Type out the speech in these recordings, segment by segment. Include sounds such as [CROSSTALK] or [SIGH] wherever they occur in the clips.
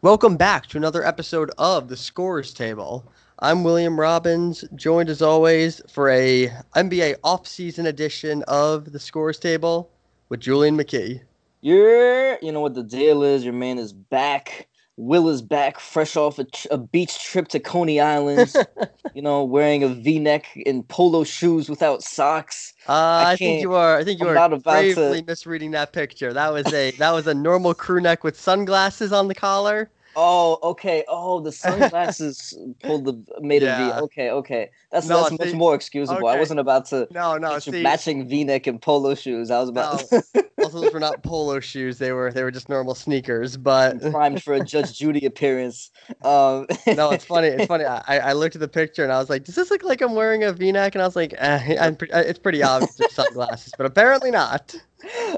Welcome back to another episode of the Scorer's Table. I'm William Robbins, joined as always for a NBA off-season edition of the Scorer's Table with Julien Mckee. Yeah, you know what the deal is. Your man is back. Will is back, fresh off a, a beach trip to Coney Island. [LAUGHS] you know, wearing a V-neck and polo shoes without socks. Uh, I, think you are. I think you I'm are about to- misreading that picture. That was a that was a normal crew neck with sunglasses on the collar. Oh, okay. Oh, the [LAUGHS] sunglasses pulled the made Yeah. a V. Okay, okay. That's No, that's much more excusable. I wasn't about to No, no, see, matching V-neck and polo shoes. I was about [LAUGHS] also those were not polo shoes. They were they were just normal sneakers. But [LAUGHS] primed for a Judge Judy appearance. Um, no, it's funny. It's funny. I, I looked at the picture and I was like, "Does this look like I'm wearing a V-neck?" And I was like, eh, I'm pre- uh, "It's pretty obvious sunglasses," but apparently not.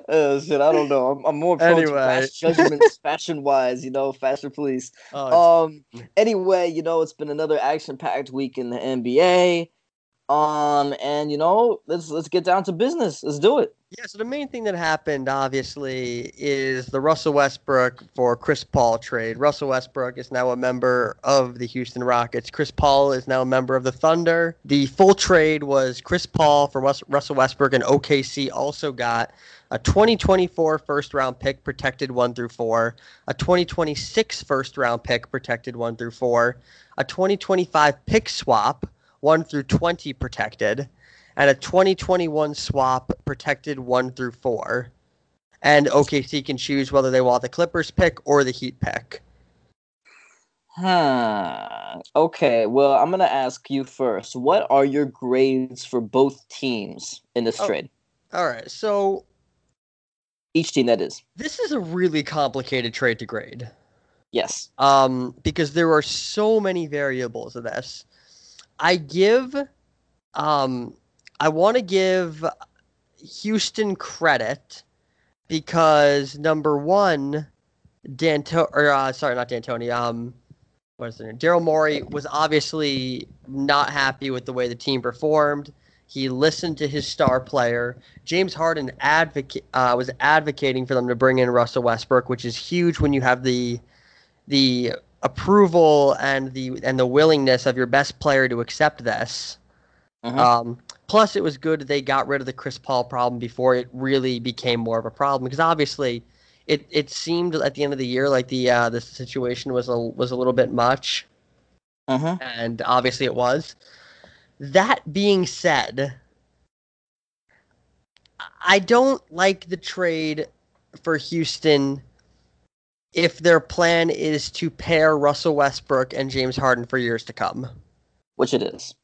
Uh, shit, I don't know. I'm, I'm more prone Anyway. to rash judgments, [LAUGHS] fashion wise. You know, fashion police. Oh, Um. Anyway, you know, it's been another action-packed week in the NBA. Um, and you know, let's let's get down to business. Let's do it. Yeah, so the main thing that happened, obviously, is the Russell Westbrook for Chris Paul trade. Russell Westbrook is now a member of the Houston Rockets. Chris Paul is now a member of the Thunder. The full trade was Chris Paul for Rus- Russell Westbrook, and OKC also got a 2024 first round pick protected 1 through 4, a 2026 first round pick protected 1 through 4, a 2025 pick swap 1 through 20 protected, and a 2021 swap protected 1 through 4. And OKC can choose whether they want the Clippers pick or the Heat pick. Hmm. Okay. Well, I'm gonna ask you first. What are your grades for both teams in this Oh. trade? All right, so Each team, that is. this is a really complicated trade to grade. Yes. um, because there are so many variables of this. I give, um, I want to give Houston credit because number one, Danto, or uh, sorry, not D'Antoni. Um, what is it? Daryl Morey was obviously not happy with the way the team performed. He listened to his star player. James Harden advocate uh, was advocating for them to bring in Russell Westbrook, which is huge when you have the the approval and the and the willingness of your best player to accept this. Mhm. Um, plus, it was good they got rid of the Chris Paul problem before it really became more of a problem because obviously, it it seemed at the end of the year like the uh, the situation was a was a little bit much, Mm-hmm. and obviously it was. That being said, I don't like the trade for Houston if their plan is to pair Russell Westbrook and James Harden for years to come, Which it is.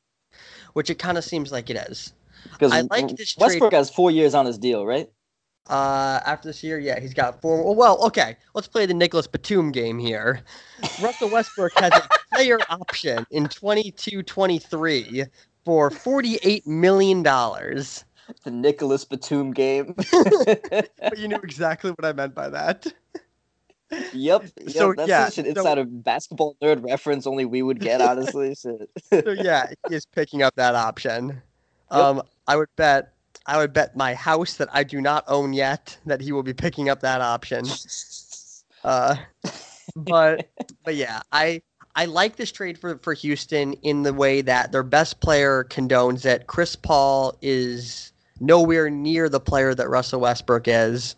which it kind of seems like it is. Because I like this trade- Westbrook has four years on his deal, right? Uh, after this year, yeah, he's got four. Well, okay, let's play the Nicolas Batum game here. [LAUGHS] Russell Westbrook has a player option in 22-23 for $48 million. The Nicolas Batum game. [LAUGHS] [LAUGHS] But you knew exactly what I meant by that. Yep. yep So, that's yeah, such an so- of basketball nerd reference only we would get, honestly. [LAUGHS] So yeah, he is picking up that option. Yep. Um, I would bet, I would bet my house that I do not own yet that he will be picking up that option. [LAUGHS] Uh, but but yeah, I I like this trade for for Houston in the way that their best player condones it. Chris Paul is nowhere near the player that Russell Westbrook is.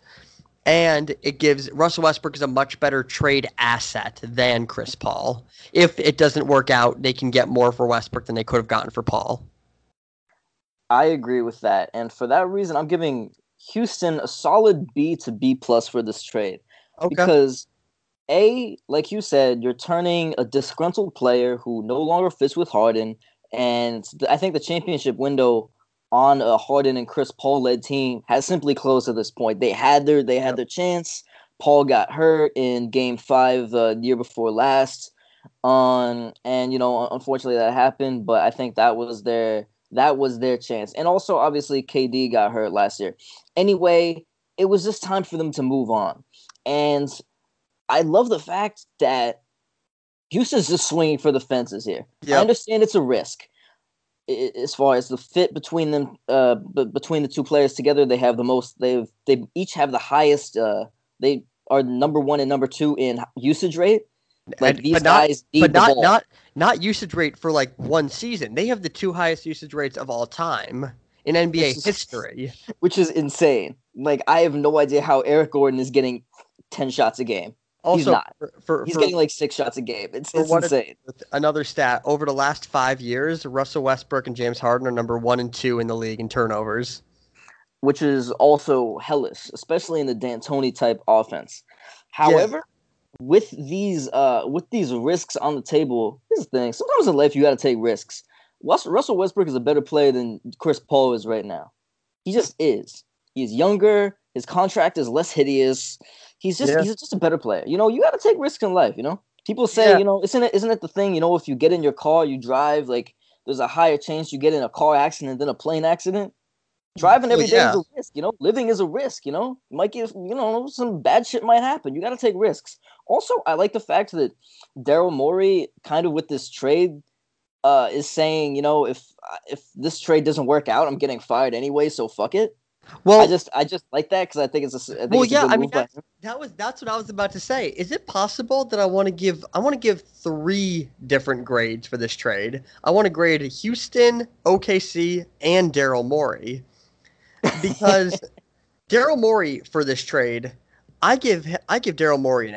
And it gives Russell Westbrook is a much better trade asset than Chris Paul. If it doesn't work out, they can get more for Westbrook than they could have gotten for Paul. I agree with that, and for that reason, I'm giving Houston a solid B to B plus for this trade Okay. because a like you said, you're turning a disgruntled player who no longer fits with Harden, and I think the championship window on a Harden and Chris Paul led team has simply closed at this point. They had their they had Yep. their chance. Paul got hurt in Game Five uh, year before last, on and you know unfortunately that happened. But I think that was their that was their chance. And also obviously KD got hurt last year. Anyway, it was just time for them to move on. And I love the fact that Houston's just swinging for the fences here. I understand it's a risk as far as the fit between them. Uh, b- between the two players together, they have the most. They've they each have the highest. Uh, they are number one and number two in usage rate. Like And- these but not- guys need but not ball, not not usage rate for like one season. They have the two highest usage rates of all time in NBA is- history. which is insane. Like I have no idea how Eric Gordon is getting ten shots a game. Also, not. for, for, He's for- getting like six shots a game. It's, it's insane. another stat over the last five years, Russell Westbrook and James Harden are number one and two in the league in turnovers. which is also hellish, especially in the D'Antoni type offense. However, with these uh with these risks on the table, here's the thing: sometimes in life you got to take risks. Russell Westbrook is a better player than Chris Paul is right now. He just is. He's younger. His contract is less hideous. He's just Yeah. he's just a better player. You know, you got to take risks in life. You know, people say Yeah. you know isn't it isn't it the thing? You know, if you get in your car, you drive like there's a higher chance you get in a car accident than a plane accident. Driving Well, every day yeah. is a risk, you know. Living is a risk, you know. You might get, you know, some bad shit might happen. You got to take risks. Also, I like the fact that Daryl Morey, kind of with this trade, uh, is saying, you know, if if this trade doesn't work out, I'm getting fired anyway. So fuck it. Well, I just I just like that because I think it's a, I think Well, a yeah, I mean, move by that's- him. that was that's what I was about to say. Is it possible that I want to give I want to give three different grades for this trade? I want to grade Houston, OKC, and Daryl Morey because [LAUGHS] Daryl Morey for this trade, I give I give Daryl Morey an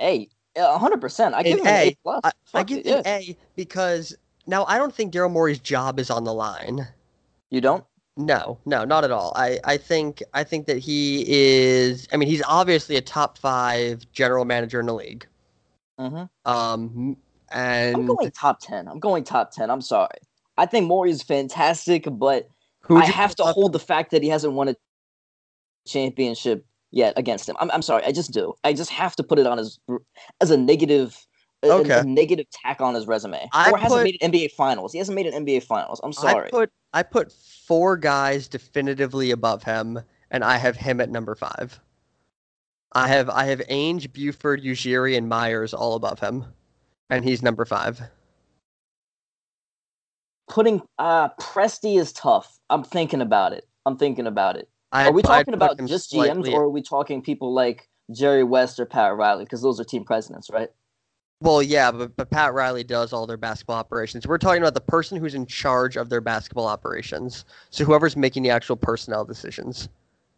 A. A, hundred percent. I give An him an A. A plus. I, I give it, an yeah. A because now I don't think Daryl Morey's job is on the line. You don't? No, no, not at all. I, I think I think that he is. I mean, he's obviously a top five general manager in the league. hmm Um, I'm and going top ten. I'm going top ten. I'm sorry. I think Morey is fantastic, but I have to hold the fact that he hasn't won a championship yet against him. I'm, I'm sorry, I just do. I just have to put it on his as a negative, a, a- a Okay. negative tack on his resume. I or hasn't put- made an NBA Finals. He hasn't made an NBA Finals. I'm sorry. I put I put four guys definitively above him, and I have him at number five. I have I have Ainge, Buford, Ujiri, and Myers all above him, and he's number five. Putting uh Presti is tough. I'm thinking about it. I'm thinking about it. I Are we talking about just GMs slightly- or are we talking people like Jerry West or Pat Riley? Because those are team presidents, right? Well, yeah, but, but Pat Riley does all their basketball operations. We're talking about the person who's in charge of their basketball operations. So whoever's making the actual personnel decisions.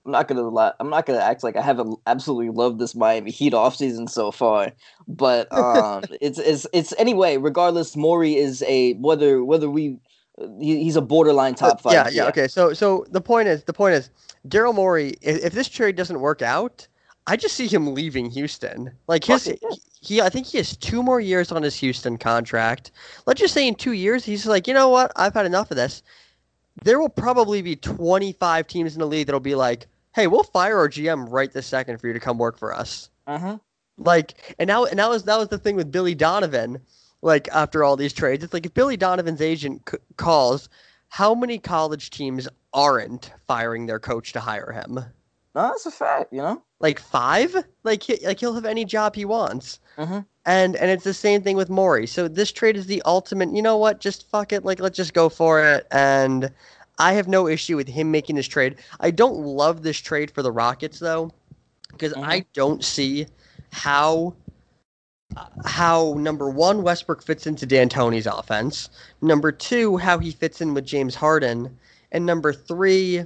I'm not gonna lie. I'm not gonna act like I haven't absolutely loved this Miami Heat offseason so far, but [LAUGHS] um, it's it's it's anyway. Regardless, Morey is a whether whether we he, he's a borderline top five. Uh, Yeah, yeah, okay. So so the point is the point is Daryl Morey, if, if this trade doesn't work out, I just see him leaving Houston. Like his yeah. He I think he has two more years on his Houston contract. Let's just say in 2 years he's like, "You know what? I've had enough of this." There will probably be 25 teams in the league that'll be like, "Hey, we'll fire our GM right this second for you to come work for us." Uh-huh. Like, and now, and that was that was the thing with Billy Donovan. Like after all these trades, it's like if Billy Donovan's agent c- calls, how many college teams aren't firing their coach to hire him? No, that's a fact. You know. Like five? Like he, like he'll have any job he wants. Mhm. And and it's the same thing with Morey. So this trade is the ultimate. You know what? Just fuck it. Like let's just go for it. And I have no issue with him making this trade. I don't love this trade for the Rockets though, because. I don't see how how number one Westbrook fits into D'Antoni's offense. Number two, how he fits in with James Harden, and number three,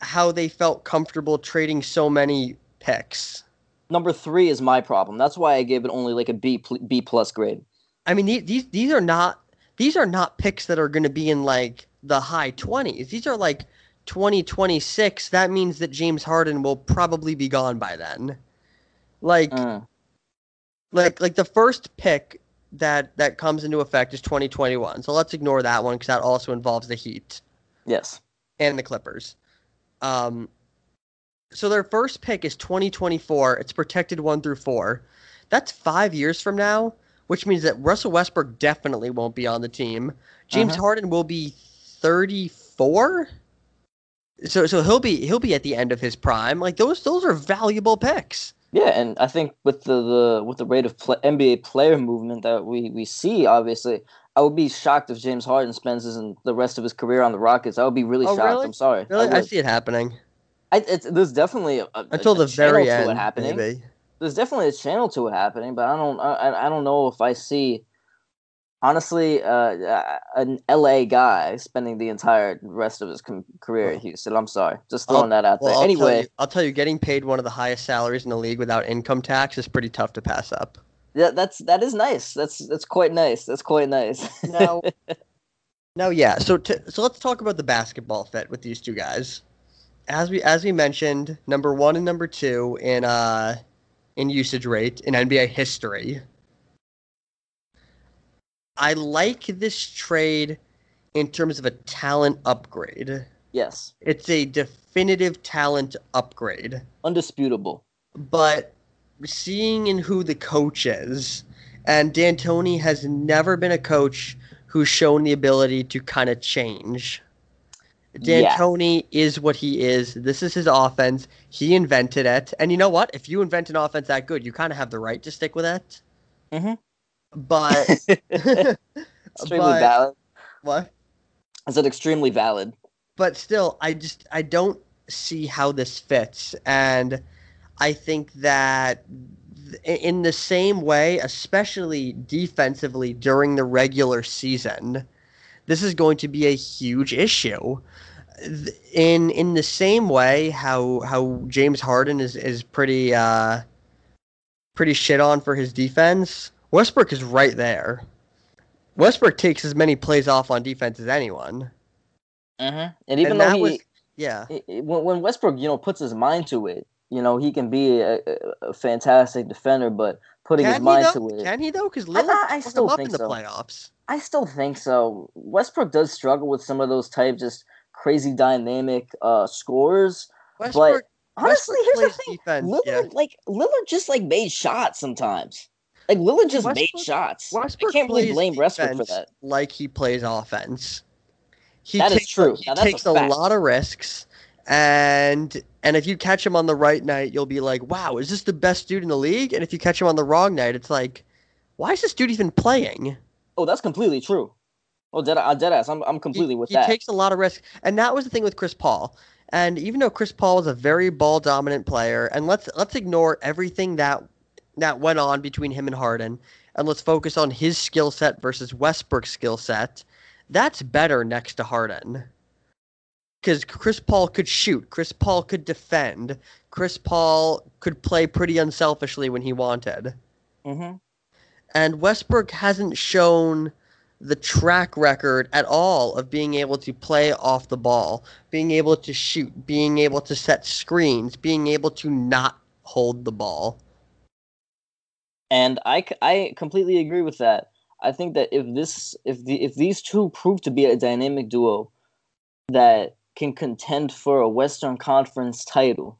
how they felt comfortable trading so many picks. Number three is my problem. That's why I gave it only like a B B plus grade. I mean, the- these these are not these are not picks that are going to be in like the high twenties. These are like twenty twenty six. That means that James Harden will probably be gone by then. Like Mm. like like the first pick that that comes into effect is 2021. So let's ignore that one because that also involves the Heat Yes. and the Clippers. Um, so their first pick is 2024. It's protected one through four. That's five years from now, which means that Russell Westbrook definitely won't be on the team. James Uh-huh. Harden will be 34. So so he'll be he'll be at the end of his prime. Like those those are valuable picks. Yeah, and I think with the, the with the rate of pl- NBA player movement that we, we see, obviously, I would be shocked if James Harden spends his the rest of his career on the Rockets. I would be really Oh, shocked. really? I'm sorry. Really, I I see it happening I, it's, there's definitely a, a, until a the very channel to end. it happening. Maybe. there's definitely a channel to it happening, but I don't I, I don't know if I see honestly uh, an LA guy spending the entire rest of his com- career at Houston. I'm sorry, just throwing I'll, that out well, there. I'll anyway, tell you, I'll tell you, getting paid one of the highest salaries in the league without income tax is pretty tough to pass up. Yeah, that's that is nice. That's that's quite nice. That's quite nice. no, [LAUGHS] now, yeah. So, to, so let's talk about the basketball fit with these two guys. As we as we mentioned, number one and number two in uh in usage rate in NBA history. I like this trade in terms of a talent upgrade. yes, It's a definitive talent upgrade. undisputable. but seeing in who the coach is, and D'Antoni has never been a coach who's shown the ability to kind of change. Yeah. D'Antoni is what he is. This is his offense. He invented it, and you know what? If you invent an offense that good, you kind of have the right to stick with it. Mm-hmm. But [LAUGHS] [LAUGHS] extremely But- valid. what? I said extremely valid. but still i just i don't see how this fits and i think that in the same way especially defensively during the regular season this is going to be a huge issue. In in the same way how how James Harden is is pretty uh pretty shit on for his defense Westbrook is right there. Westbrook takes as many plays off on defense as anyone. Mm-hmm. And even and though he, was yeah. i- i- when, when Westbrook, you know, puts his mind to it, you know, he can be a, a, a fantastic defender. But putting his Can he mind though? to it, Can he though? Because Lillard I- I still think so. playoffs. I still think so. Westbrook does struggle with some of those type just crazy dynamic uh scores. Westbrook, Honestly, Westbrook here's the thing: defense. Lillard, yeah. like Lillard, just like made shots sometimes. Like Lillard just made shots. Westbrook I can't really blame Westbrook for that. Like he plays offense. He That is takes, true. He Now, that's a takes a, lot of risks, and and if you catch him on the right night, you'll be like, "Wow, is this the best dude in the league?" And if you catch him on the wrong night, it's like, "Why is this dude even playing?" Oh, that's completely true. Oh, dead, uh, dead ass. I'm, I'm completely he, with he that. He takes a lot of risk, and that was the thing with Chris Paul. And even though Chris Paul was a very ball dominant player, and let's let's ignore everything that that went on between him and Harden, and let's focus on his skill set versus Westbrook's skill set. That's better next to Harden. Because Chris Paul could shoot, Chris Paul could defend, Chris Paul could play pretty unselfishly when he wanted. hmm And Westbrook hasn't shown the track record at all of being able to play off the ball, being able to shoot, being able to set screens, being able to not hold the ball. And I, I completely agree with that. I think that if this if the if these two prove to be a dynamic duo that can contend for a Western Conference title,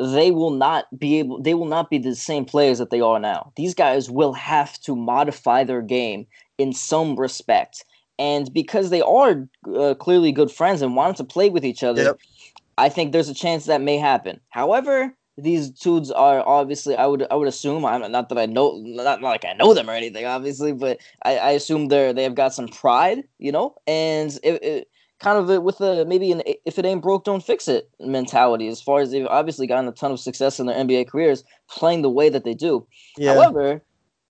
they will not be able they will not be the same players that they are now. These guys will have to modify their game in some respect. And because they are uh, clearly good friends and want to play with each other, Yep. I think there's a chance that may happen. However, these dudes are obviously I would I would assume I'm not that I know not, not like I know them or anything obviously, but I, I assume they're they have got some pride, you know, and it, it kind of a, with a maybe an if it ain't broke don't fix it mentality. As far as they've obviously gotten a ton of success in their NBA careers playing the way that they do. However,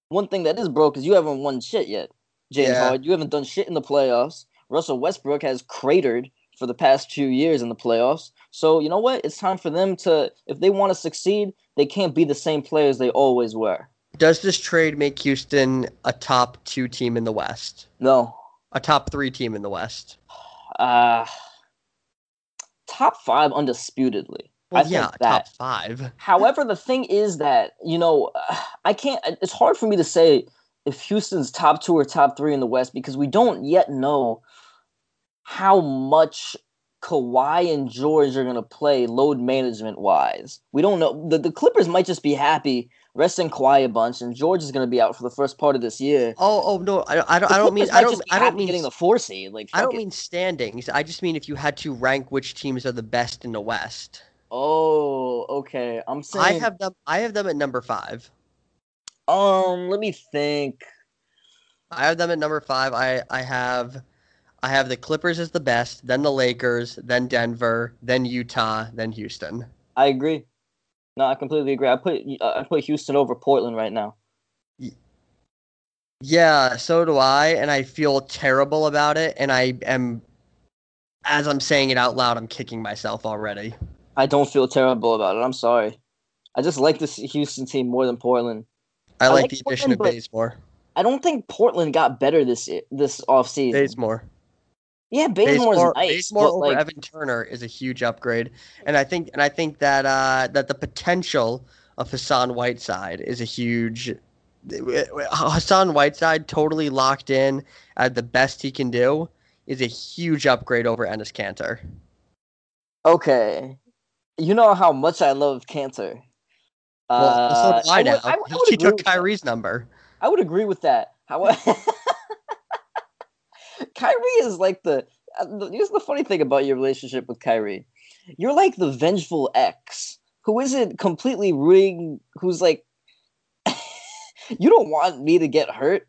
one thing that is broke is you haven't won shit yet, James Yeah. Harden. You haven't done shit in the playoffs. Russell Westbrook has cratered for the past few years in the playoffs. So you know what? It's time for them to, if they want to succeed, they can't be the same players they always were. Does this trade make Houston a top two team in the West? No. A top three team in the West? Uh top five undisputedly. I Well, think yeah, that. top five. [LAUGHS] However, the thing is that, you know, [SIGHS] I can't, it's hard for me to say if Houston's top two or top three in the West because we don't yet know how much Kawhi and George are going to play load management wise. We don't know. The, the Clippers might just be happy resting Kawhi a bunch, and George is going to be out for the first part of this year. Oh, oh no, I, I don't. I don't [LAUGHS] mean. I don't. I don't mean. getting the four seed. Like, I don't it. mean standings. I just mean if you had to rank which teams are the best in the West. Oh, okay. I'm saying. I have them. I have them at number five. Um, let me think. I have them at number five. I I have, I have the Clippers as the best, then the Lakers, then Denver, then Utah, then Houston. I agree. No, I completely agree. I put I put Houston over Portland right now. Yeah, so do I, and I feel terrible about it. And I am, as I'm saying it out loud, I'm kicking myself already. I don't feel terrible about it. I'm sorry. I just like this Houston team more than Portland. I, I like, like the addition of Bazemore. I don't think Portland got better this this offseason. Bazemore. Yeah, Bazemore's Bazemore, nice, Bazemore over like Evan Turner is a huge upgrade, and I think and I think that uh, that the potential of Hassan Whiteside is a huge. Hassan Whiteside totally locked in at the best he can do is a huge upgrade over Enes Kanter. okay, you know how much I love Kanter. Well, Uh, so I, would- I would he agree took. Kyrie's number. I would agree with that. However, [LAUGHS] Kyrie is like the. uh, the- Here's the funny thing about your relationship with Kyrie. You're like the vengeful ex who isn't completely rooting. Who's like, [LAUGHS] you don't want me to get hurt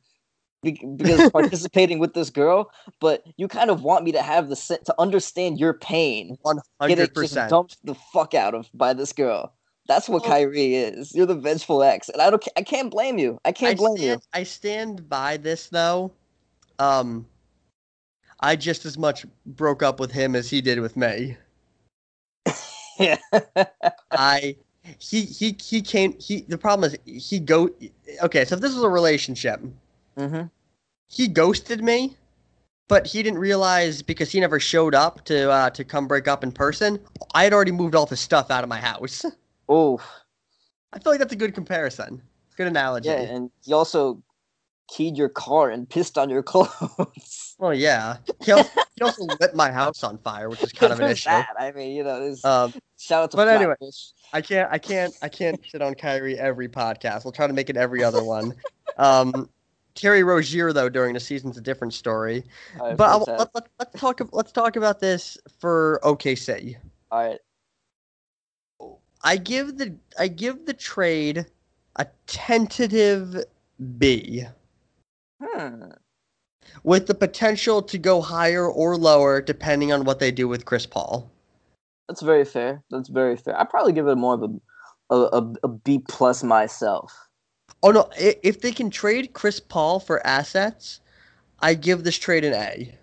because [LAUGHS] participating with this girl, but you kind of want me to have the to understand your pain. One Get hundred it just dumped the fuck out of by this girl. That's what Well- Kyrie is. You're the vengeful ex, and I don't. I can't blame you. I I can't blame you. I stand by this though. Um, I just as much broke up with him as he did with me. [LAUGHS] Yeah. I he he he came he the problem is he go okay so if this was a relationship mm-hmm. he ghosted me but he didn't realize because he never showed up to uh to come break up in person i had already moved all the stuff out of my house Oh, i feel like that's a good comparison good analogy yeah, and he also keyed your car and pissed on your [LAUGHS] clothes. Well yeah he also, he also [LAUGHS] lit my house on fire which is kind of an issue that. I mean, you know, um shout out to but anyway. I can't, I can't, I can't shit on Kyrie every podcast. We'll try to make it every other one. [LAUGHS] Um, Terry Rozier, though, during the season's a different story. Right, But I, let, let, let's talk. Let's talk about this for OKC. all right. I give the I give the trade a tentative B, Hmm. With the potential to go higher or lower depending on what they do with Chris Paul. That's very fair. That's very fair. I'd probably give it more of a a, a, a B plus myself. Oh no! If they can trade Chris Paul for assets, I give this trade an A.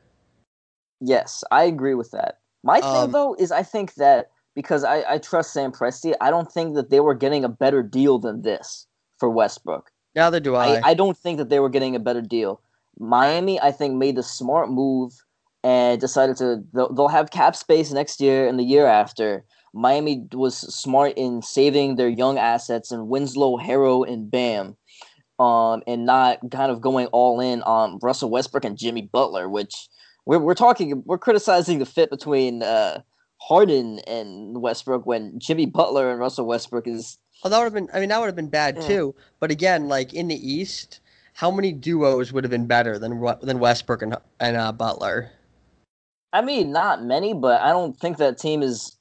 Yes, I agree with that. My thing Um, though is I think that because I, I trust Sam Presti, I don't think that they were getting a better deal than this for Westbrook. Neither do I. I, I don't think that they were getting a better deal. Miami, I think, made the smart move and decided to they'll, they'll have cap space next year and the year after. Miami was smart in saving their young assets and Winslow, Herro, and Bam, um, and not kind of going all in on Russell Westbrook and Jimmy Butler, which we're we're talking we're criticizing the fit between uh, Harden and Westbrook when Jimmy Butler and Russell Westbrook is Oh, that would have been. I mean, that would have been bad Yeah. too. But again, like in the East, how many duos would have been better than than Westbrook and and uh, Butler? I mean, not many, but I don't think that team is.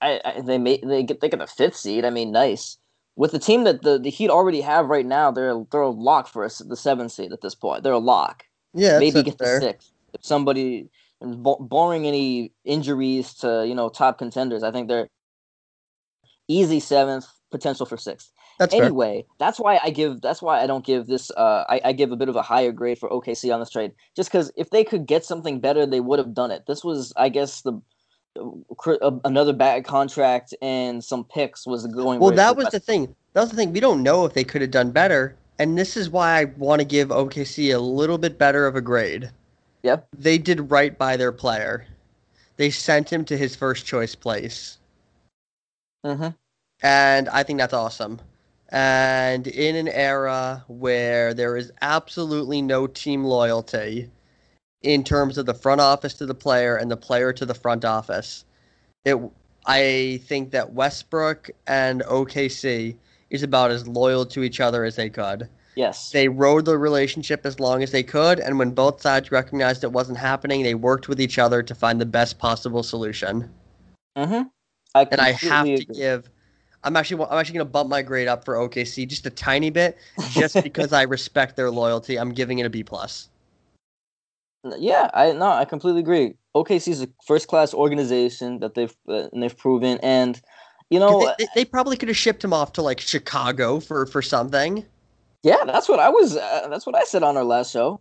I, I they may they get they get the fifth seed. I mean, nice with the team that the, the Heat already have right now. They're they're a lock for us the seventh seed at this point. They're a lock. Yeah, Maybe get the sixth if somebody, ba- barring any injuries to you know top contenders. I think they're easy seventh, potential for sixth. That's fair. Anyway, that's why I give. That's why I don't give this. Uh, I, I give a bit of a higher grade for OKC on this trade, just because if they could get something better, they would have done it. This was, I guess, the uh, another bad contract and some picks was going. Well, that was the thing. That was the thing. We don't know if they could have done better, and this is why I want to give OKC a little bit better of a grade. Yep. They did right by their player. They sent him to his first choice place. Mhm. And I think that's awesome. And in an era where there is absolutely no team loyalty in terms of the front office to the player and the player to the front office, it I think that Westbrook and OKC is about as loyal to each other as they could. Yes. They rode the relationship as long as they could, and when both sides recognized it wasn't happening, they worked with each other to find the best possible solution mm-hmm. I and I have to give. I'm actually I'm actually gonna bump my grade up for OKC just a tiny bit, just [LAUGHS] because I respect their loyalty. I'm giving it a B plus. Yeah, I no, I completely agree. OKC is a first class organization that they've uh, and they've proven, and you know, they, they, they probably could have shipped him off to like Chicago for for something. yeah, that's what I was. Uh, that's what I said on our last show.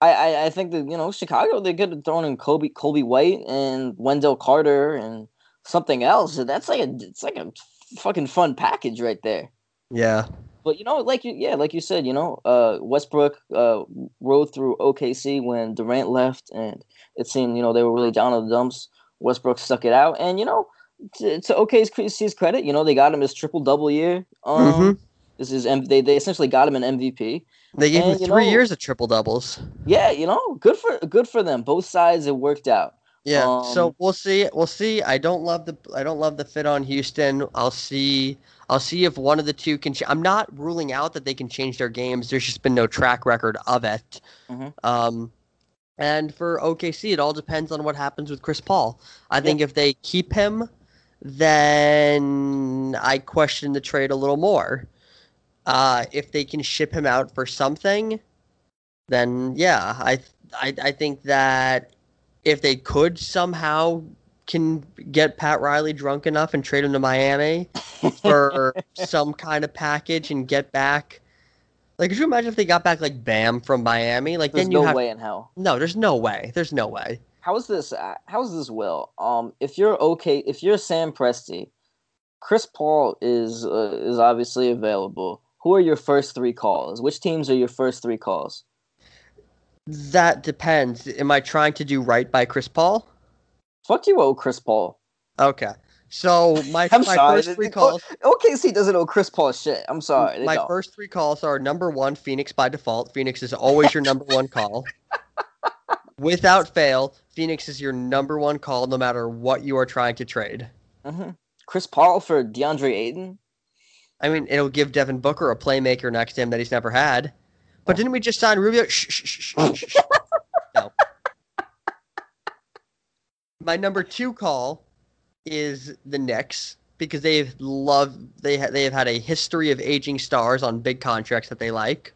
I, I, I think that you know Chicago they could have thrown in Coby Coby White and Wendell Carter and something else. That's like a it's like a fucking fun package right there. Yeah. But you know, like you, yeah, like you said, you know, uh, Westbrook uh, rode through OKC when Durant left, and it seemed you know they were really down in the dumps. Westbrook stuck it out, and you know, to, to OKC's credit, you know they got him his triple double year. Um, Mhm. This is they they essentially got him an MVP. They gave him And, you three know- years of triple doubles. Yeah, you know, good for good for them. Both sides it worked out. Yeah. so Um, we'll see. We'll see. I don't love the I don't love the fit on Houston. I'll see. I'll see if one of the two can. Ch- I'm not ruling out that they can change their games. There's just been no track record of it. Mhm. Um, and for OKC, it all depends on what happens with Chris Paul. I think if they keep him, then I question the trade a little more. Uh, if they can ship him out for something, then yeah, I I, I think that if they could somehow can get Pat Riley drunk enough and trade him to Miami for [LAUGHS] some kind of package and get back. Like, could you imagine if they got back like Bam from Miami? Like, There's then you no have way in hell. no. There's no way. There's no way. How is this? uh, How is this? Will um, if you're okay, if you're Sam Presti, Chris Paul is uh, is obviously available. Who are your first three calls? Which teams are your first three calls? That depends. Am I trying to do right by Chris Paul? Fuck you, owe Chris Paul. Okay. So my [LAUGHS] my sorry. first th- three th- calls. OKC doesn't owe Chris Paul shit. I'm sorry. they My don't. first three calls are number one, Phoenix by default. Phoenix is always your number one call. [LAUGHS] Without fail, Phoenix is your number one call no matter what you are trying to trade. Mhm. Chris Paul for DeAndre Ayton. I mean, it'll give Devin Booker a playmaker next to him that he's never had. But didn't we just sign Rubio? Shh, shh, shh, [LAUGHS] no. My number two call is the Knicks because they've loved they ha- they have had a history of aging stars on big contracts that they like.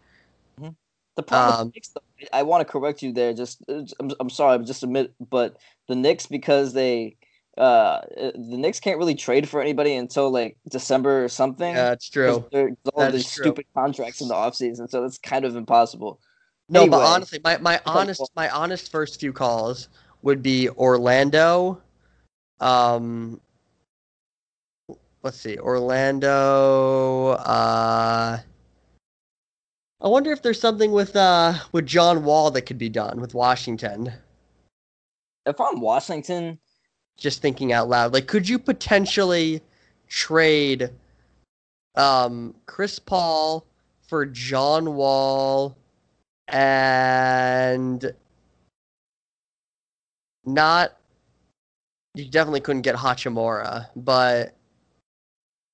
The problem Um, Knicks, though, I want to correct you there. Just, uh, I'm, sorry, I'm just admit, but the Knicks because they, uh, uh, the Knicks can't really trade for anybody until like December or something. Yeah, 'cause true. There's all these stupid contracts in the offseason, so that's kind of impossible. No, but honestly, my, my honest my honest first few calls would be Orlando. Um, let's see, Orlando. Uh, I wonder if there's something with uh with John Wall that could be done with Washington. If I'm Washington, Just thinking out loud, like, could you potentially trade um Chris Paul for John Wall and not you definitely couldn't get Hachimura, but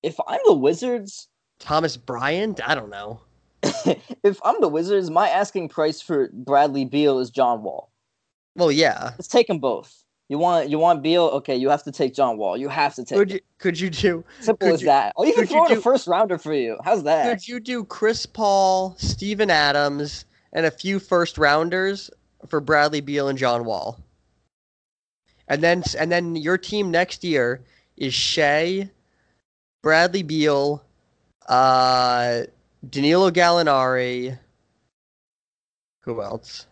if I'm the Wizards, Thomas Bryant, I don't know. [LAUGHS] if I'm the Wizards, my asking price for Bradley Beal is John Wall. Well, yeah. Let's take them both. You want you want Beal? Okay, you have to take John Wall. You have to take. Could you could you do Simple as you- that. I'll even throw in a first rounder for you. How's that? could you do Chris Paul, Steven Adams, and a few first rounders for Bradley Beal and John Wall? And then and then your team next year is Shai, Bradley Beal, uh, Danilo Gallinari. Who else?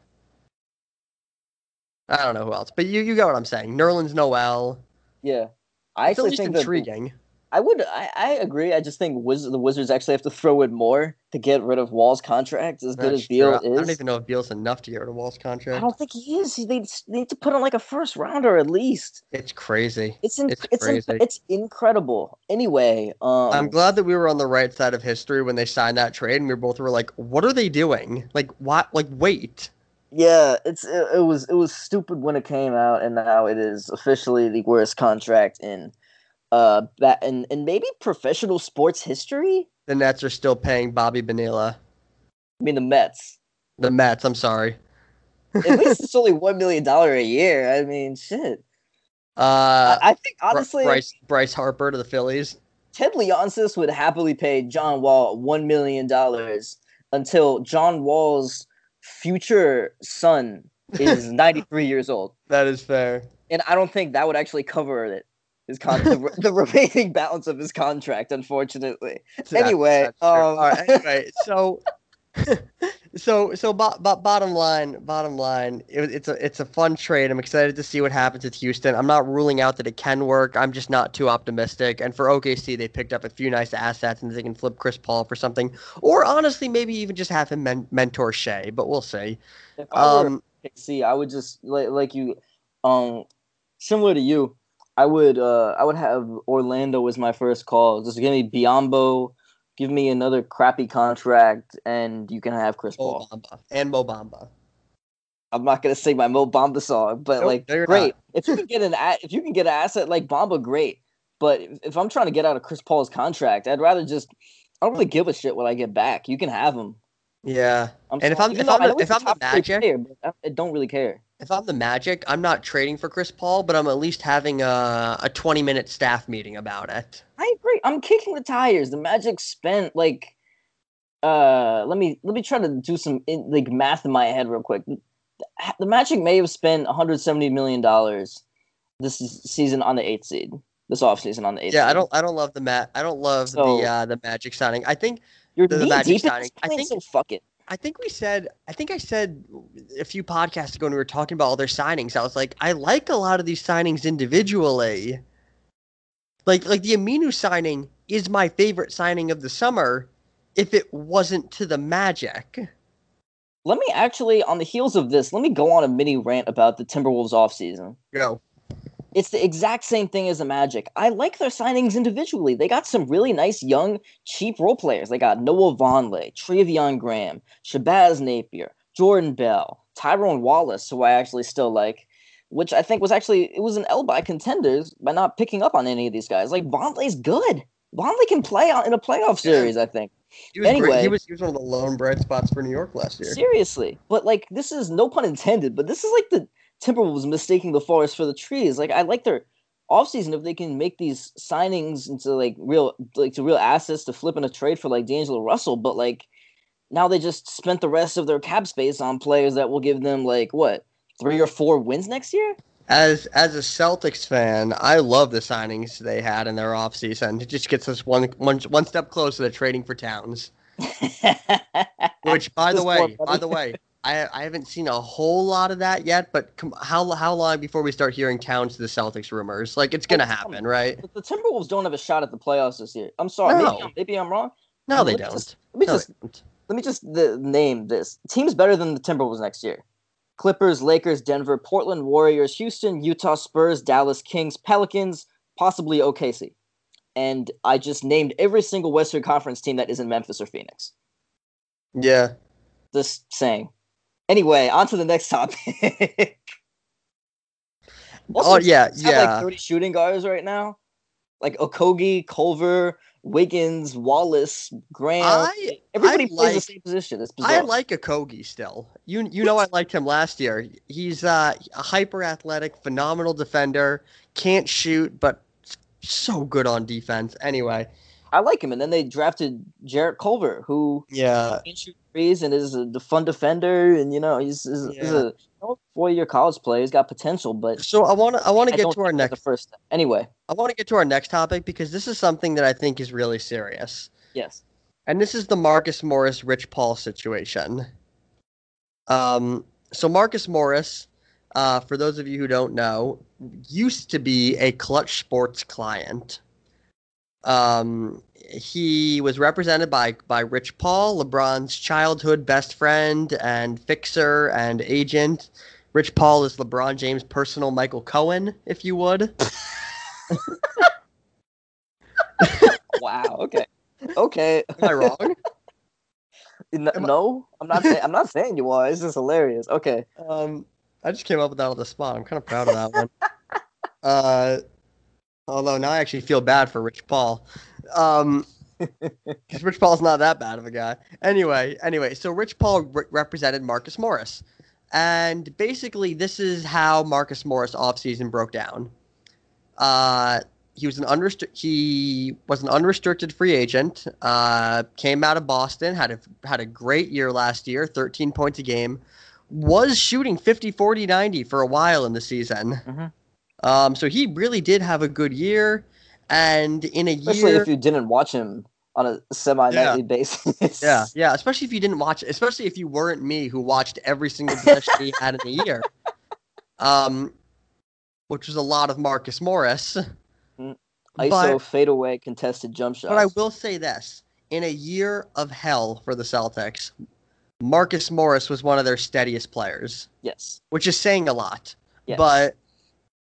I don't know who else, but you you got what I'm saying. Nerlens Noel. Yeah, I It's actually think that intriguing. I would. I, I agree. I just think Wiz, the Wizards actually have to throw in more to get rid of Wall's contract. As good as Beal true. I don't is, even know if Beal's enough to get rid of Wall's contract. I don't think he is. They they need to put on like a first rounder at least. It's crazy. It's in, It's it's in, it's incredible. Anyway, um, I'm glad that we were on the right side of history when they signed that trade, and we both were like, "What are they doing? Like, what? Like, wait." Yeah, it's it, it was it was stupid when it came out, and now it is officially the worst contract in uh that and and maybe professional sports history. The Nets are still paying Bobby Bonilla. I mean the Mets. The Mets. I'm sorry. At least [LAUGHS] it's only one million dollar a year. I mean, shit. uh, I, I think honestly, Bryce Bryce Harper to the Phillies. Ted Leonsis would happily pay John Wall one million dollars until John Wall's future son is [LAUGHS] ninety three years old, That is fair. and I don't think that would actually cover it. his con the, the [LAUGHS] remaining balance of his contract. Unfortunately. That's- Anyway, that's um, all right. Anyway, so, [LAUGHS] so, so, bo- bo- bottom line, bottom line, it, it's a, it's a fun trade. I'm excited to see what happens with Houston. I'm not ruling out that it can work. I'm just not too optimistic. And for OKC, they picked up a few nice assets, and they can flip Chris Paul for something, or honestly, maybe even just have him men- mentor Shai. But we'll see. If I Um, see, I would just like like you, um, similar to you. I would uh I would have Orlando as my first call. Just give me Biombo, give me another crappy contract, and you can have Chris Mo Paul. Bamba and Mo Bamba. I'm not gonna sing my Mo Bamba song, but Nope, like no, great. If you can get an a- if you can get an asset like Bamba, great. But if, I'm trying to get out of Chris Paul's contract, I'd rather just I don't really give a shit what I get back. You can have him. Yeah. I'm And if I'm- if I'm the- if I'm the Magic- player, I don't really care. If I'm the Magic, I'm not trading for Chris Paul, but I'm at least having a, a 20 minute staff meeting about it. I agree. I'm kicking the tires. The Magic spent like uh let me let me try to do some in, like math in my head real quick. The Magic may have spent 170 million dollars this season on the 8th seed. This offseason on the 8th Yeah, I don't I don't love the mat I don't love So- the uh, the Magic signing. I think You're the- the Magic deep signing, I think- so fuck it. I think we said I think I said a few podcasts ago when we were talking about all their signings. I was like, I like a lot of these signings individually. Like like the Aminu signing is my favorite signing of the summer if it wasn't to the Magic. Let me actually on the heels of this, let me go on a mini rant about the Timberwolves offseason. Go. It's the exact same thing as the Magic. I like their signings individually. They got some really nice young, cheap role players. They got Noah Vonleh, Treveon Graham, Shabazz Napier, Jordan Bell, Tyrone Wallace, who I actually still like, which I think was actually it was an L by contenders by not picking up on any of these guys. Like Vonleh's good. Vonleh can play in a playoff series. I think. He was great. Anyway. he was he was one of the lone bright spots for New York last year. Seriously. But like this is no pun intended, but this is like the Timberwolves mistaking the forest for the trees. Like I like their offseason if they can make these signings into like real like to real assets to flip in a trade for like D'Angelo Russell, but like now they just spent the rest of their cap space on players that will give them like what three or four wins next year. As as a Celtics fan, I love the signings they had in their offseason. It just gets us one one one step closer to trading for Towns. [LAUGHS] Which, by the way, by the way, I I haven't seen a whole lot of that yet. But com- how how long before we start hearing Towns to the Celtics rumors? Like it's gonna happen, right? The Timberwolves don't have a shot at the playoffs this year. I'm sorry, maybe, No. I'm, maybe I'm wrong. No, um, they Let don't. just- Let me No, just let me just the, name this teams better than the Timberwolves next year. Clippers, Lakers, Denver, Portland, Warriors, Houston, Utah, Spurs, Dallas, Kings, Pelicans, possibly OKC. And I just named every single Western Conference team that isn't Memphis or Phoenix. Yeah. Just saying. Anyway, on to the next topic. [LAUGHS] Oh yeah, have yeah. like 30 shooting guards right now. Like Okogie, Culver, Wiggins, Wallace, Graham. I Everybody I plays the like- same position. It's I like Okogie still. You you know I liked him last year. He's uh, a hyper athletic, phenomenal defender. Can't shoot, but so good on defense. Anyway, I like him. And then they drafted Jarrett Culver, who yeah, threes and is a fun defender. And you know, he's, he's, he's a four year college player. He's got potential, but So I want to I want to get to our next first step. Anyway, I want to get to our next topic because this is something that I think is really serious. yes. And this is the Marcus Morris Rich Paul situation. Um, so Marcus Morris, uh, for those of you who don't know, used to be a Clutch Sports client. Um, he was represented by by Rich Paul, LeBron's childhood best friend and fixer and agent. Rich Paul is LeBron James' personal Michael Cohen, if you would. [LAUGHS] Wow. Okay. okay. Am I wrong? [LAUGHS] N- Am I- no, I'm not. Say- I'm not saying you are. It's just hilarious. Okay. Um, I just came up with that on the spot. I'm kind of proud of that one. [LAUGHS] Uh, although now I actually feel bad for Rich Paul. Um, [LAUGHS] because Rich Paul's not that bad of a guy. Anyway, anyway, so Rich Paul re- represented Marcus Morris, and basically this is how Marcus Morris offseason broke down. Uh, he was an unrestri- he was an unrestricted free agent. Uh, came out of Boston, had a had a great year last year, 13 points a game. Was shooting 50 40 90 for a while in the season. Mhm. Um, so he really did have a good year, and in a Especially year, if you didn't watch him on a semi-nightly basis. yeah, [LAUGHS] yeah, especially if you didn't watch, especially if you weren't me who watched every single possession he had in the year, [LAUGHS] um, which was a lot of Marcus Morris. ISO But- fadeaway contested jump shots. But I will say this: in a year of hell for the Celtics, Marcus Morris was one of their steadiest players, yes. which is saying a lot. Yes. But,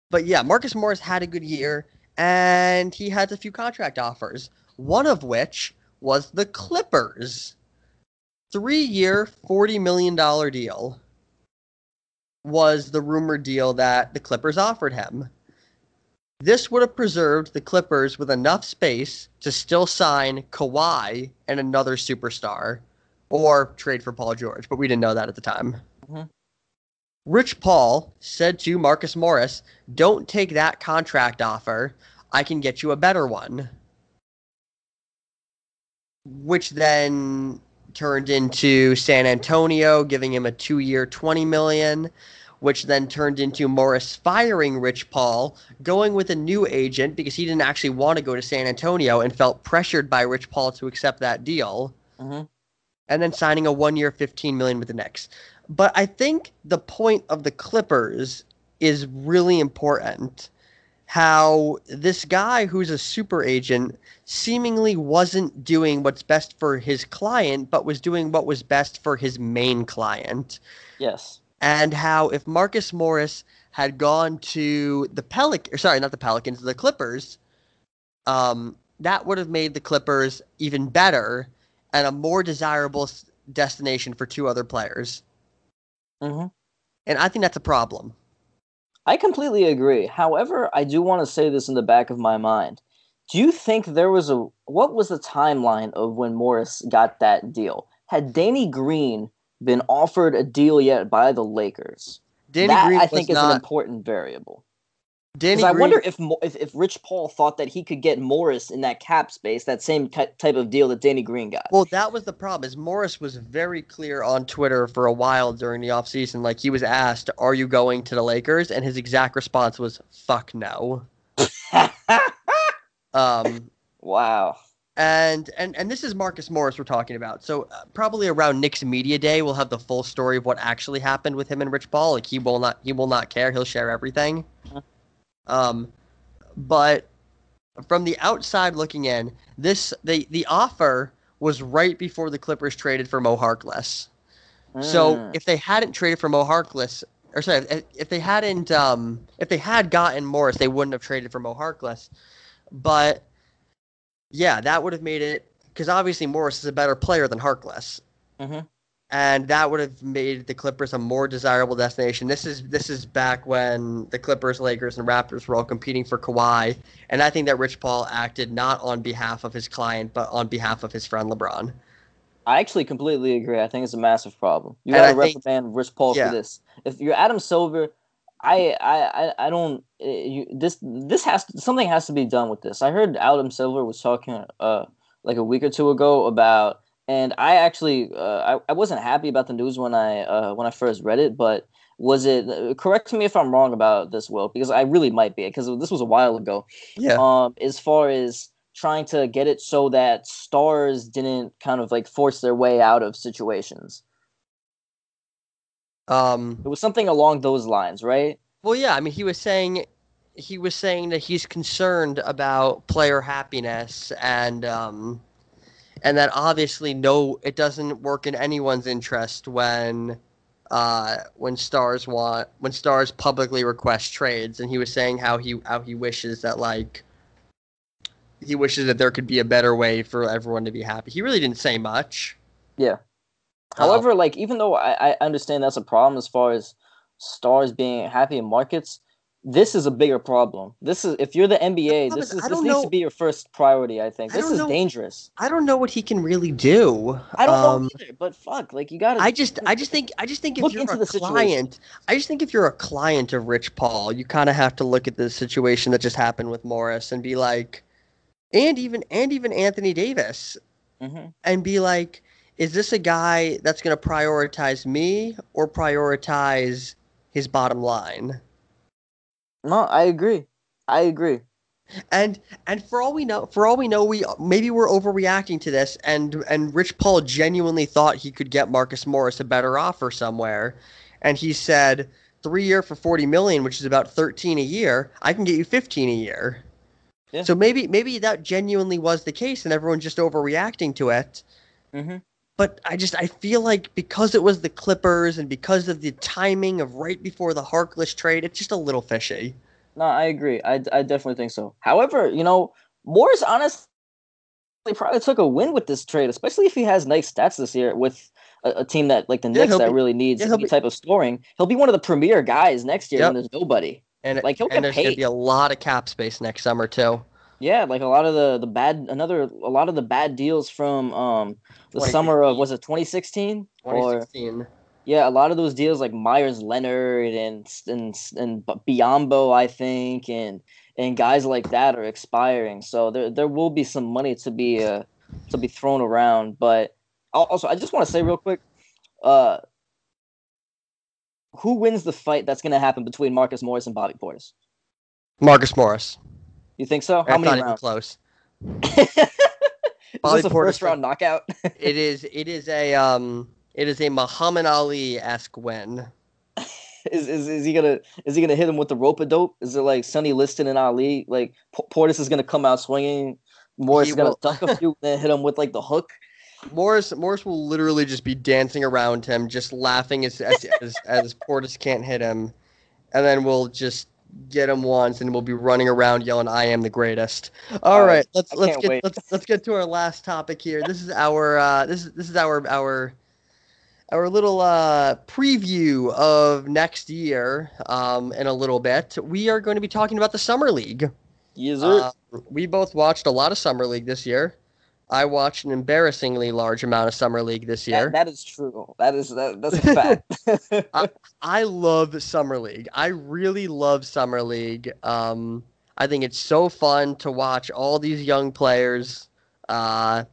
but yeah, Marcus Morris had a good year, and he had a few contract offers. One of which was the Clippers, three-year, forty million dollar deal. Was the rumored deal that the Clippers offered him? This would have preserved the Clippers with enough space to still sign Kawhi and another superstar, or trade for Paul George, but we didn't know that at the time. Mhm. Rich Paul said to Marcus Morris, Don't take that contract offer. I can get you a better one. Which then turned into San Antonio giving him a two year 20 million which then turned into Morris firing Rich Paul, going with a new agent because he didn't actually want to go to San Antonio and felt pressured by Rich Paul to accept that deal, hmm and then signing a one-year 15 million with the Knicks. But I think the point of the Clippers is really important. How this guy who's a super agent seemingly wasn't doing what's best for his client, but was doing what was best for his main client Yes. and how if Marcus Morris had gone to the Pelic, or sorry, not the Pelicans, the Clippers, um, that would have made the Clippers even better and a more desirable destination for two other players. Hmm And I think that's a problem. I completely agree. However, I do want to say this in the back of my mind. Do you think there was a what was the timeline of when Morris got that deal? Had Danny Green been offered a deal yet by the Lakers? Danny that Green I think is an important variable. Danny I Green, wonder if, if if Rich Paul thought that he could get Morris in that cap space, that same ty- type of deal that Danny Green got. Well, that was the problem. Is Morris was very clear on Twitter for a while during the offseason. Like he was asked, "Are you going to the Lakers?" and his exact response was, "Fuck no." [LAUGHS] Um, wow. and and and this is Marcus Morris we're talking about. So uh, probably around Knicks media day, we'll have the full story of what actually happened with him and Rich Paul. Like he will not he will not care. He'll share everything. Um, but from the outside looking in, this the the offer was right before the Clippers traded for Mo Harkless. So Mm. if they hadn't traded for Mo Harkless, or sorry, if, if they hadn't, um, if they had gotten Morris, they wouldn't have traded for Mo Harkless. But yeah, that would have made it because obviously Morris is a better player than Harkless, Mhm. And that would have made the Clippers a more desirable destination. This is this is back when the Clippers, Lakers, and Raptors were all competing for Kawhi, and I think that Rich Paul acted not on behalf of his client, but on behalf of his friend LeBron. I actually completely agree. I think it's a massive problem. You got to think- reprimand Rich Paul yeah. for this. If you're Adam Silver, I I I, don't. uh, You, this this has to, something has to be done with this. I heard Adam Silver was talking uh like a week or two ago about, and I actually uh, I I wasn't happy about the news when I uh when I first read it, but. Was it uh, correct me if I'm wrong about this, Will? Because I really might be, because this was a while ago Yeah. um as far as trying to get it so that stars didn't kind of like force their way out of situations Um. it was something along those lines right Well, yeah. I mean, he was saying he was saying that he's concerned about player happiness and um, and that obviously no, it doesn't work in anyone's interest when uh, when stars want when stars publicly request trades. And he was saying how he how he wishes that like he wishes that there could be a better way for everyone to be happy. He really didn't say much. yeah Oh. however like even though I, I understand that's a problem as far as stars being happy in markets this is a bigger problem this is if you're the nba this is, is this don't needs know- to be your first priority i think I this is know- dangerous I don't know what he can really do. i don't Um, know either but fuck like you gotta I just, I just think, I just think if you're a situation. client, I just think if you're a client of Rich Paul, you kind of have to look at the situation that just happened with Morris and be like, and even, and even Anthony Davis, Mhm. and be like, is this a guy that's going to prioritize me or prioritize his bottom line? No, I agree. I agree. And and for all we know, for all we know, we maybe we're overreacting to this, and and Rich Paul genuinely thought he could get Marcus Morris a better offer somewhere, and he said three year for forty million, which is about thirteen a year. I can get you fifteen a year. Yeah. So maybe maybe that genuinely was the case, and everyone's just overreacting to it. Mm-hmm. But I just I feel like because it was the Clippers and because of the timing of right before the Harkless trade, it's just a little fishy. No, I agree. I, I definitely think so. However, you know, Morris honestly probably took a win with this trade, especially if he has nice stats this year with a, a team that like the Yeah, Knicks that be- really needs yeah, any type of scoring. He'll be one of the premier guys next year Yep. when there's nobody. And Like, he'll and get there's gonna be a lot of cap space next summer too. Yeah, like a lot of the the bad another a lot of the bad deals from um the summer of was it 2016 or 2016. yeah a lot of those deals like Meyers Leonard and and and Biyombo I think and and guys like that are expiring so there there will be some money to be uh to be thrown around but also I just want to say real quick uh who wins the fight that's going to happen between Marcus Morris and Bobby Portis Marcus Morris. You think so how That's not many even rounds close. [LAUGHS] is Bobby this a Portis- first round knockout [LAUGHS] It is. It is a. Um. It is a Muhammad Ali esque win. Is, is is he gonna is he gonna hit him with the rope a dope? Is it like Sonny Liston and Ali? Like P- Portis is gonna come out swinging, Morris is gonna will- duck a [LAUGHS] few, then hit him with like the hook. Morris. Morris will literally just be dancing around him, just laughing as as as, as Portis can't hit him, and then we'll just get him once, and we'll be running around yelling, "I am the greatest." All right, let's I let's get wait. let's let's get to our last topic here. This is our uh, this is this is our our our little uh, preview of next year um, in a little bit. We are going to be talking about the summer league. Yes, sir. Uh, we both watched a lot of summer league this year. I watched an embarrassingly large amount of summer league this year. That, that is true. That is that, that's a fact. [LAUGHS] I love summer league. I really love summer league. Um, I think it's so fun to watch all these young players uh,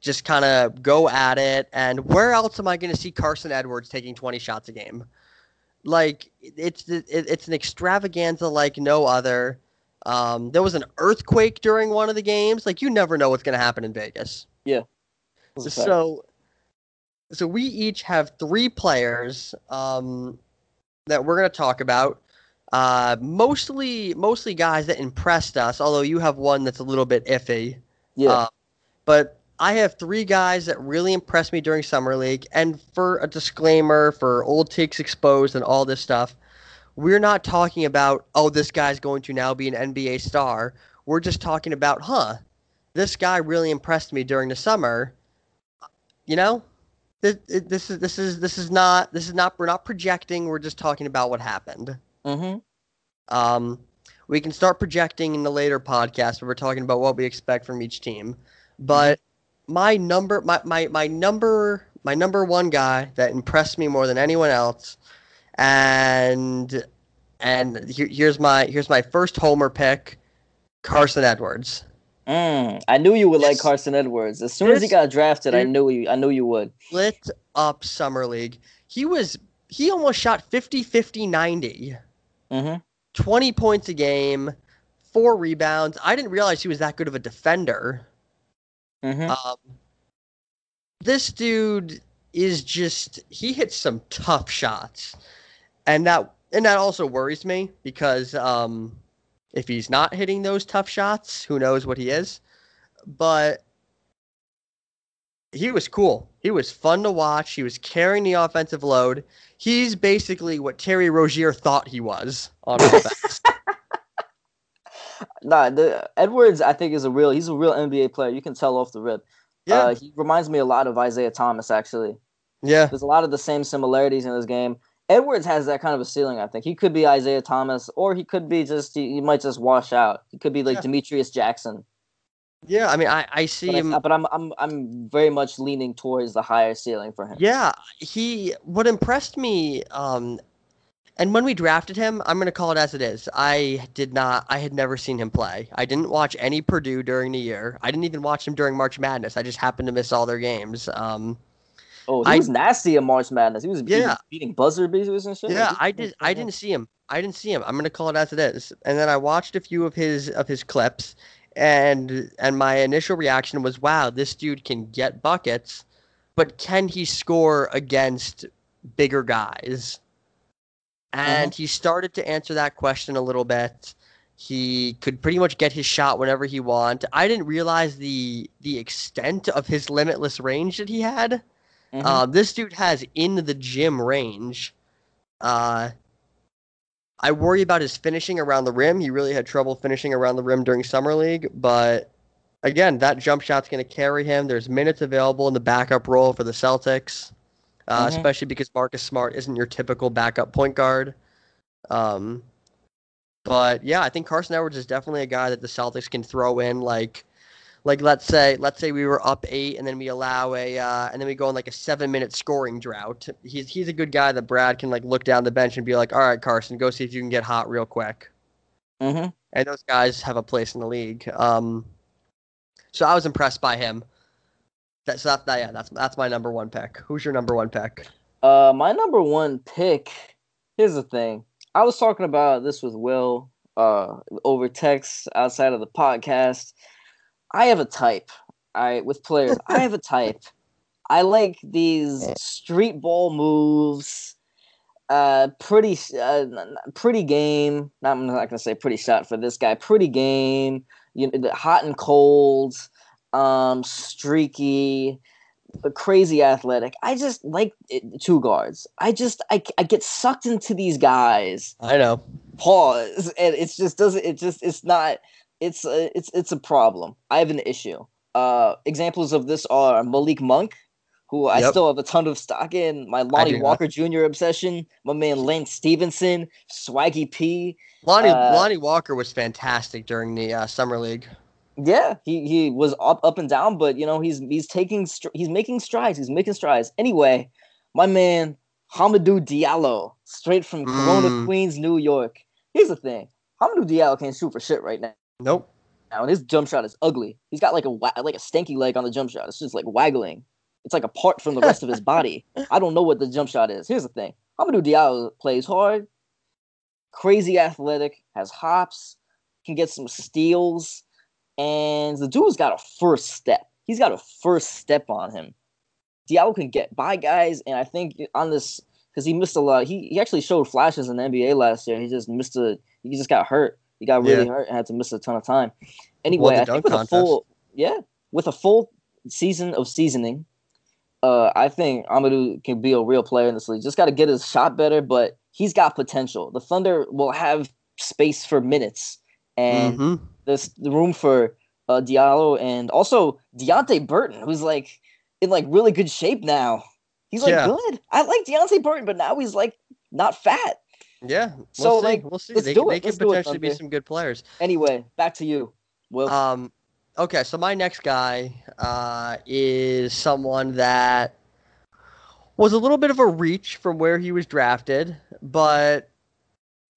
just kind of go at it. And where else am I going to see Carson Edwards taking 20 shots a game? Like it's it, it's an extravaganza like no other. Um, there was an earthquake during one of the games. Like you never know what's going to happen in Vegas. Yeah. So, so we each have three players um, that we're going to talk about. Uh, mostly, mostly guys that impressed us. Although you have one that's a little bit iffy. yeah, Uh, but I have three guys that really impressed me during summer league. And for a disclaimer, for old takes exposed and all this stuff, we're not talking about oh this guy's going to now be an NBA star. We're just talking about huh, this guy really impressed me during the summer. You know, this, this is this is this is not this is not we're not projecting. We're just talking about what happened. mm-hmm. Um, we can start projecting in the later podcast where we're talking about what we expect from each team. But my number, my, my, my number, my number one guy that impressed me more than anyone else, and and here, here's my here's my first homer pick, Carson Edwards. mm, I knew you would like Carson Edwards. As soon as he got drafted, I knew you. I knew you would. Lit up summer league. He was he almost shot 50 50 90. Mm-hmm. 20 points a game, four rebounds. I didn't realize he was that good of a defender. Mm-hmm. Um, this dude is just he hits some tough shots, and that and that also worries me because um, if he's not hitting those tough shots, who knows what he is? But he was cool. He was fun to watch. He was carrying the offensive load. He's basically what Terry Rozier thought he was on [LAUGHS] offense. Nah, the Edwards, I think, is a real. He's a real NBA player. You can tell off the rip. yeah, Uh, he reminds me a lot of Isaiah Thomas. Actually, yeah. there's a lot of the same similarities in his game. Edwards has that kind of a ceiling. I think he could be Isaiah Thomas, or he could be just he, he might just wash out. He could be like Yeah. Demetrius Jackson. Yeah, I mean, I, I see But, I, him. but I'm I'm I'm very much leaning towards the higher ceiling for him. Yeah, he. What impressed me, um, and when we drafted him, I'm gonna call it as it is. I did not. I had never seen him play. I didn't watch any Purdue during the year. I didn't even watch him during March Madness. I just happened to miss all their games. Um, Oh, he I- was nasty in March Madness. He was, he was beating buzzer beaters and shit. yeah, I did. I didn't see him. I didn't see him. I'm gonna call it as it is. And then I watched a few of his of his clips, and and my initial reaction was, wow, this dude can get buckets, but can he score against bigger guys? And uh-huh. he started to answer that question a little bit. He could pretty much get his shot whenever he wanted. I didn't realize the the extent of his limitless range that he had. Mhm. Uh, this dude has in the gym range. Uh, I worry about his finishing around the rim. He really had trouble finishing around the rim during summer league, but again, that jump shot's going to carry him. There's minutes available in the backup role for the Celtics, uh, Mhm. especially because Marcus Smart isn't your typical backup point guard. Um, but yeah, I think Carson Edwards is definitely a guy that the Celtics can throw in like like let's say let's say we were up eight and then we allow a uh, and then we go on like a seven minute scoring drought. He's he's a good guy that Brad can like look down the bench and be like, all right, Carson, go see if you can get hot real quick. Mhm. And those guys have a place in the league. Um, so I was impressed by him. That's that, that yeah, that's that's my number one pick. Who's your number one pick? Uh, my number one pick. Here's the thing. I was talking about this with Will uh, over text outside of the podcast. I have a type. I with players. I have a type. [LAUGHS] I like these street ball moves. Uh, pretty, uh, pretty game. Not, I'm not gonna say pretty shot for this guy. Pretty game. You know, the hot and cold. Um, streaky crazy athletic. I just like it, two guards. I just I, I get sucked into these guys. I know. Pause, and it's just doesn't. It just it's not. It's a, it's it's a problem. I have an issue. Uh, examples of this are Malik Monk, who I Yep. still have a ton of stock in. My Lonnie not. Walker Jr. obsession. My man Lance Stephenson, Swaggy P. Lonnie Uh, Lonnie Walker was fantastic during the uh, summer league. Yeah, he he was up up and down, but you know he's he's taking str- he's making strides. He's making strides. Anyway, my man Hamidou Diallo, straight from Corona, Mm. Queens, New York. Here's the thing: Hamidou Diallo can't shoot for shit right now. Nope. Now, and his jump shot is ugly. He's got like a like a stanky leg on the jump shot. It's just like waggling. It's like apart from the rest of his body. [LAUGHS] I don't know what the jump shot is. Here's the thing: Hamidou Diallo plays hard, crazy athletic, has hops, can get some steals, and the dude's got a first step. He's got a first step on him. Diallo can get by guys, and I think on this because he missed a lot. He he actually showed flashes in the NBA last year. He just missed a. He just got hurt. He got really Yeah. hurt and had to miss a ton of time. Anyway, I think with a full yeah, with a full season of seasoning, uh, I think Amadou can be a real player in this league. Just got to get his shot better, but he's got potential. The Thunder will have space for minutes, and hmm there's the room for uh, Diallo and also Deonte Burton, who's like in like really good shape now. He's like Yeah. good. I like Deonte Burton, but now he's like not fat. Yeah. We'll So, see. like, we'll see. let's They, do it. they could Let's do it, potentially be some good players. Anyway, back to you. Will Um, okay, so my next guy uh, is someone that was a little bit of a reach from where he was drafted, but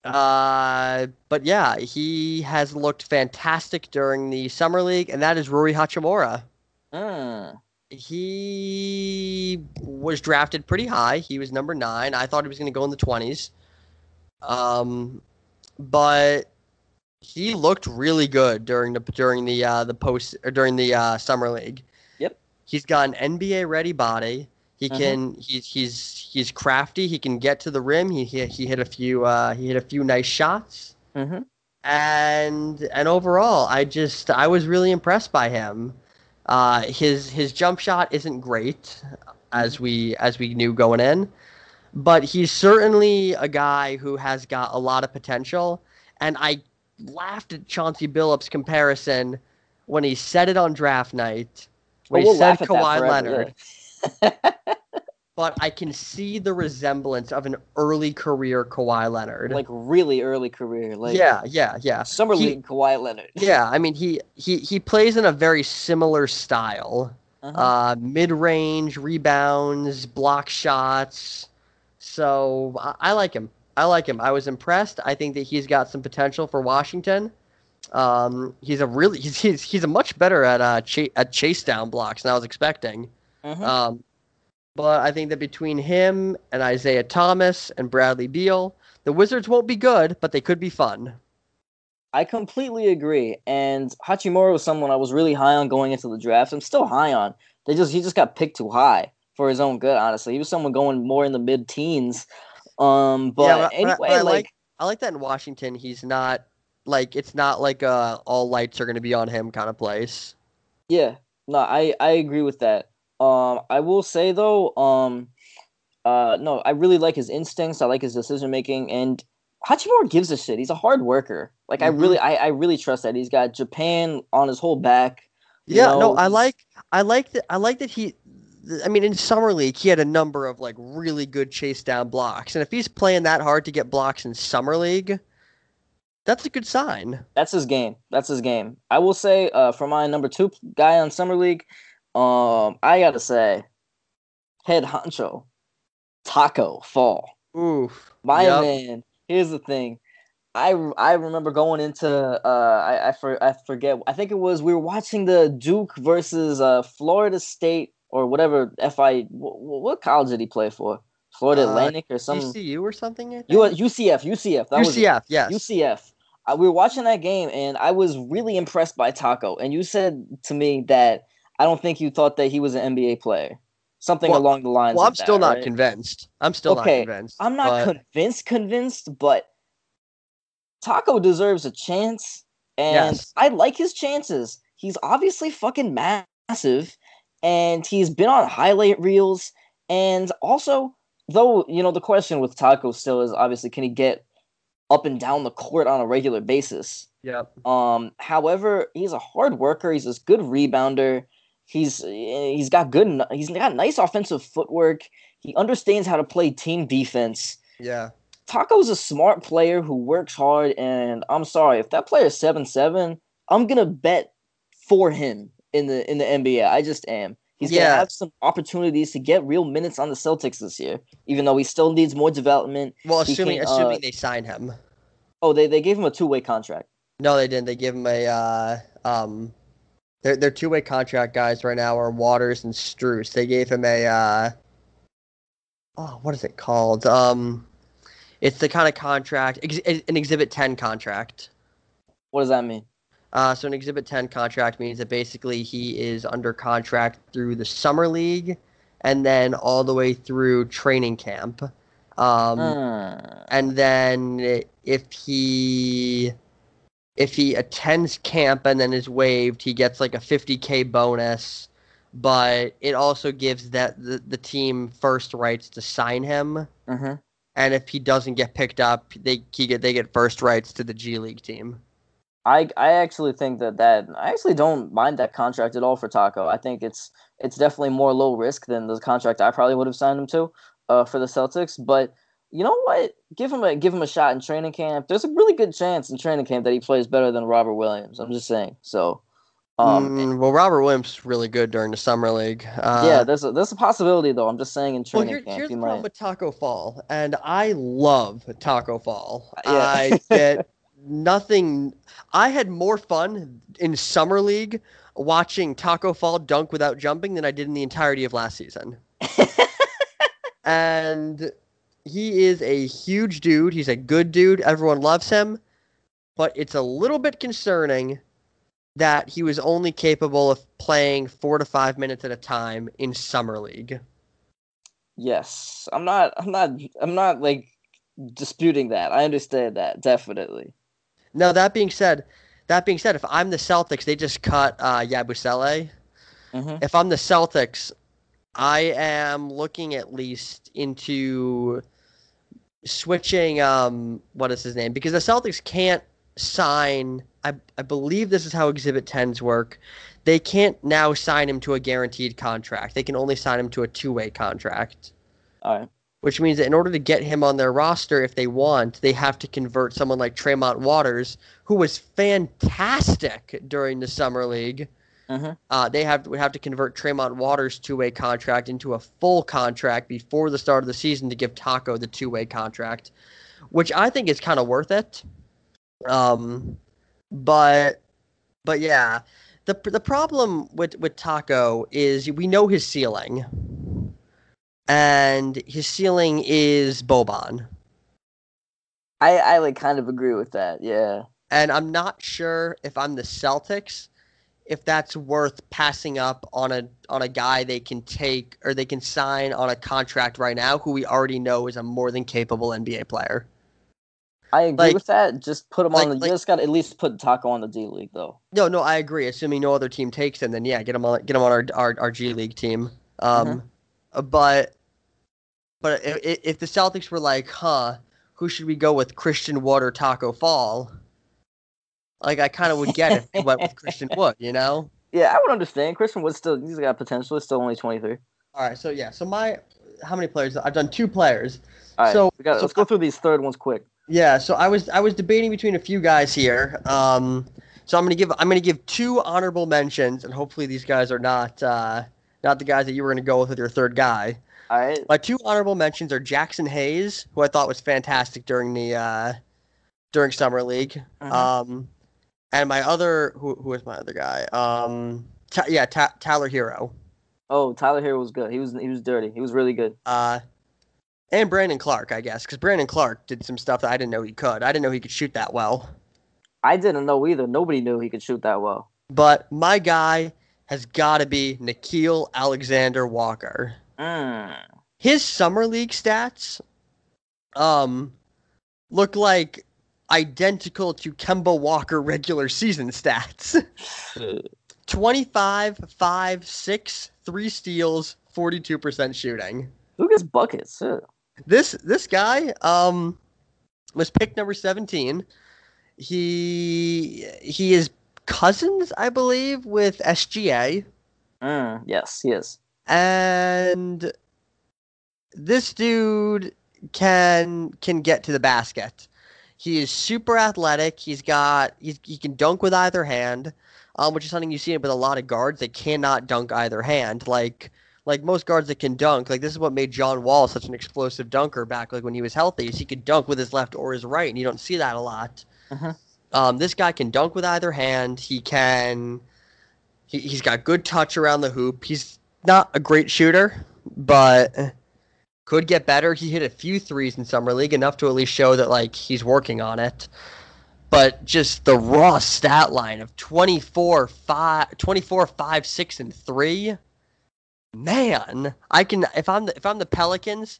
uh, but yeah, he has looked fantastic during the summer league, and that is Rui Hachimura. Mm. He was drafted pretty high. He was number nine. I thought he was going to go in the twenties. Um, but he looked really good during the during the uh, the post or during the uh, summer league. Yep. He's got an NBA ready body. He Mhm. can he's he's he's crafty. He can get to the rim. He he, he hit a few uh, he hit a few nice shots. Mhm. And and overall, I just I was really impressed by him. Uh, his his jump shot isn't great, as we as we knew going in, but he's certainly a guy who has got a lot of potential. And I laughed at Chauncey Billups' comparison when he said it on draft night. When Oh, we'll he said laugh at that Kawhi forever, Leonard, yeah. [LAUGHS] but I can see the resemblance of an early career Kawhi Leonard. like really early career, like yeah, yeah, yeah. summer He- league Kawhi Leonard. Yeah, I mean he he he plays in a very similar style. Uh-huh. Uh, mid-range rebounds, block shots. So I, I like him. I like him. I was impressed. I think that he's got some potential for Washington. Um, he's a really [LAUGHS] he's he's, he's a much better at uh cha- at chase down blocks than I was expecting. Mhm. Um, but I think that between him and Isaiah Thomas and Bradley Beal, The Wizards won't be good, but they could be fun. I completely agree. And Hachimura was someone I was really high on going into the draft. I'm still high on. They just he just got picked too high for his own good. Honestly, he was someone going more in the mid teens. Um, but, yeah, but anyway, but I, like, like I like that in Washington. He's not like it's not like uh all lights are going to be on him kind of place. Yeah, no, I I agree with that. Um, I will say though, um, uh, no, I really like his instincts. I like his decision making, and Hachimura gives a shit. He's a hard worker. Like mm-hmm. I really, I, I really trust that. He's got Japan on his whole back. Yeah, know? no, I like, I like that. I like that he. I mean, in summer league, he had a number of like really good chase down blocks, and if he's playing that hard to get blocks in summer league, that's a good sign. That's his game. That's his game. I will say, uh, for my number two guy on summer league, um, I gotta say, head honcho, Tacko Fall. Oof. My yep. man. Here's the thing. I, I remember going into uh I I, for, I forget I think it was we were watching the Duke versus uh Florida State or whatever FI what, what college did he play for Florida uh, Atlantic or something UCU or something you UCF UCF that UCF yes UCF uh, we were watching that game and I was really impressed by Tacko. and you said to me that I don't think you thought that he was an NBA player something well, along the lines. Well, I'm that, still not right? convinced. I'm still okay, not convinced. I'm not but... convinced, convinced, but Tacko deserves a chance, and yes. I like his chances. He's obviously fucking massive, and he's been on highlight reels, and also. Though you know the question with Tacko still is obviously can he get up and down the court on a regular basis? Yep. Um. However, he's a hard worker. He's a good rebounder. He's he's got good he's got nice offensive footwork. He understands how to play team defense. Yeah. Tacko's a smart player who works hard, and I'm sorry if that player is seven seven, I'm gonna bet for him in the in the NBA. I just am. He's yeah. gonna have some opportunities to get real minutes on the Celtics this year, even though he still needs more development. Well, assuming can, assuming uh, they sign him. Oh, they, they gave him a two way contract. No, they didn't. They gave him a uh, um their their two way contract guys right now are Waters and Strus. They gave him a uh, oh, what is it called? Um, it's the kind of contract, ex- an Exhibit Ten contract. What does that mean? Uh, so an Exhibit Ten contract means that basically he is under contract through the summer league, and then all the way through training camp. Um, uh. and then if he if he attends camp and then is waived, he gets like a 50k bonus. But it also gives that the, the team first rights to sign him. Mm-hmm. And if he doesn't get picked up, they he get they get first rights to the G League team. I I actually think that that I actually don't mind that contract at all for Tacko. I think it's it's definitely more low risk than the contract I probably would have signed him to uh, for the Celtics. But you know what? Give him a give him a shot in training camp. There's a really good chance in training camp that he plays better than Robert Williams. I'm just saying. So, um, mm, well, Robert Williams really good during the summer league. Uh, yeah, there's a there's a possibility though. I'm just saying in training well, here, camp. Here's the problem with Tacko Fall, and I love Tacko Fall. Yeah. I [LAUGHS] get nothing. I had more fun in summer league watching Tacko Fall dunk without jumping than I did in the entirety of last season. [LAUGHS] and he is a huge dude. He's a good dude. Everyone loves him. But it's a little bit concerning that he was only capable of playing four to five minutes at a time in summer league. Yes, I'm not. I'm not. I'm not like disputing that. I understand that definitely. Now that being said, that being said, if I'm the Celtics, they just cut uh, Yabusele. Mm-hmm. If I'm the Celtics, I am looking at least into switching um what is his name because the Celtics can't sign I I believe this is how exhibit 10s work. They can't now sign him to a guaranteed contract. They can only sign him to a two-way contract. All right. Which means that in order to get him on their roster if they want, they have to convert someone like Tremont Waters, who was fantastic during the summer league Mm-hmm. Uh, they have would have to convert Tremont Waters' two-way contract into a full contract before the start of the season to give Tacko the two-way contract, which I think is kind of worth it. Um, but but yeah, the the problem with with Tacko is we know his ceiling, and his ceiling is Boban. I I like kind of agree with that. Yeah. And I'm not sure if I'm the Celtics, if that's worth passing up on a on a guy they can take or they can sign on a contract right now who we already know is a more than capable NBA player. I agree Like- with that. Just put him like- on the. like- you just got to at least put Tacko on the D League though. No, no, I agree. Assuming no other team takes him, then yeah, get him on get him on our our, our G League team. Um, uh, but but if, if the Celtics were like, huh, who should we go with? Christian Wood or Tacko Fall? Like I kind of would get if they went with [LAUGHS] Christian Wood, you know. Yeah, I would understand. Christian Wood still he's got potential. He's still only twenty three. All right, so yeah, so my how many players? I've done two players. All right, So- got, so- let's go through these third ones quick. Yeah, so I was I was debating between a few guys here. Um, so I'm gonna give I'm gonna give two honorable mentions, and hopefully these guys are not uh, not the guys that you were gonna go with with your third guy. All right. My two honorable mentions are Jaxson Hayes, who I thought was fantastic during the uh, during summer league. Mhm. Um, and my other who who was my other guy? Um, Ta- yeah, Ta- Tyler Herro. Oh, Tyler Herro was good. He was he was dirty. He was really good. Uh, and Brandon Clarke, I guess, because Brandon Clarke did some stuff that I didn't know he could. I didn't know he could shoot that well. I didn't know either. Nobody knew he could shoot that well. But my guy has got to be Nickeil Alexander Walker. Mm. His summer league stats, um, look like identical to Kemba Walker regular season stats. 25, 5, 6, 3 steals, 42% shooting. Who gets buckets? This this guy um was picked number 17. He he is cousins, I believe, with SGA. Mm. Yes, he is. and this dude can can get to the basket. He is super athletic. He's got he's, he can dunk with either hand, um, which is something you see with a lot of guards that cannot dunk either hand. Like like most guards that can dunk. Like this is what made John Wall such an explosive dunker back like when he was healthy. Is he could dunk with his left or his right, and you don't see that a lot. Mhm. Um, this guy can dunk with either hand. He can. He, he's got good touch around the hoop. He's not a great shooter, but could get better. He hit a few threes in summer league, enough to at least show that like he's working on it. But just the raw stat line of 24, 5, 24, 5, 6, and 3. Man, I can if I'm the if I'm the Pelicans,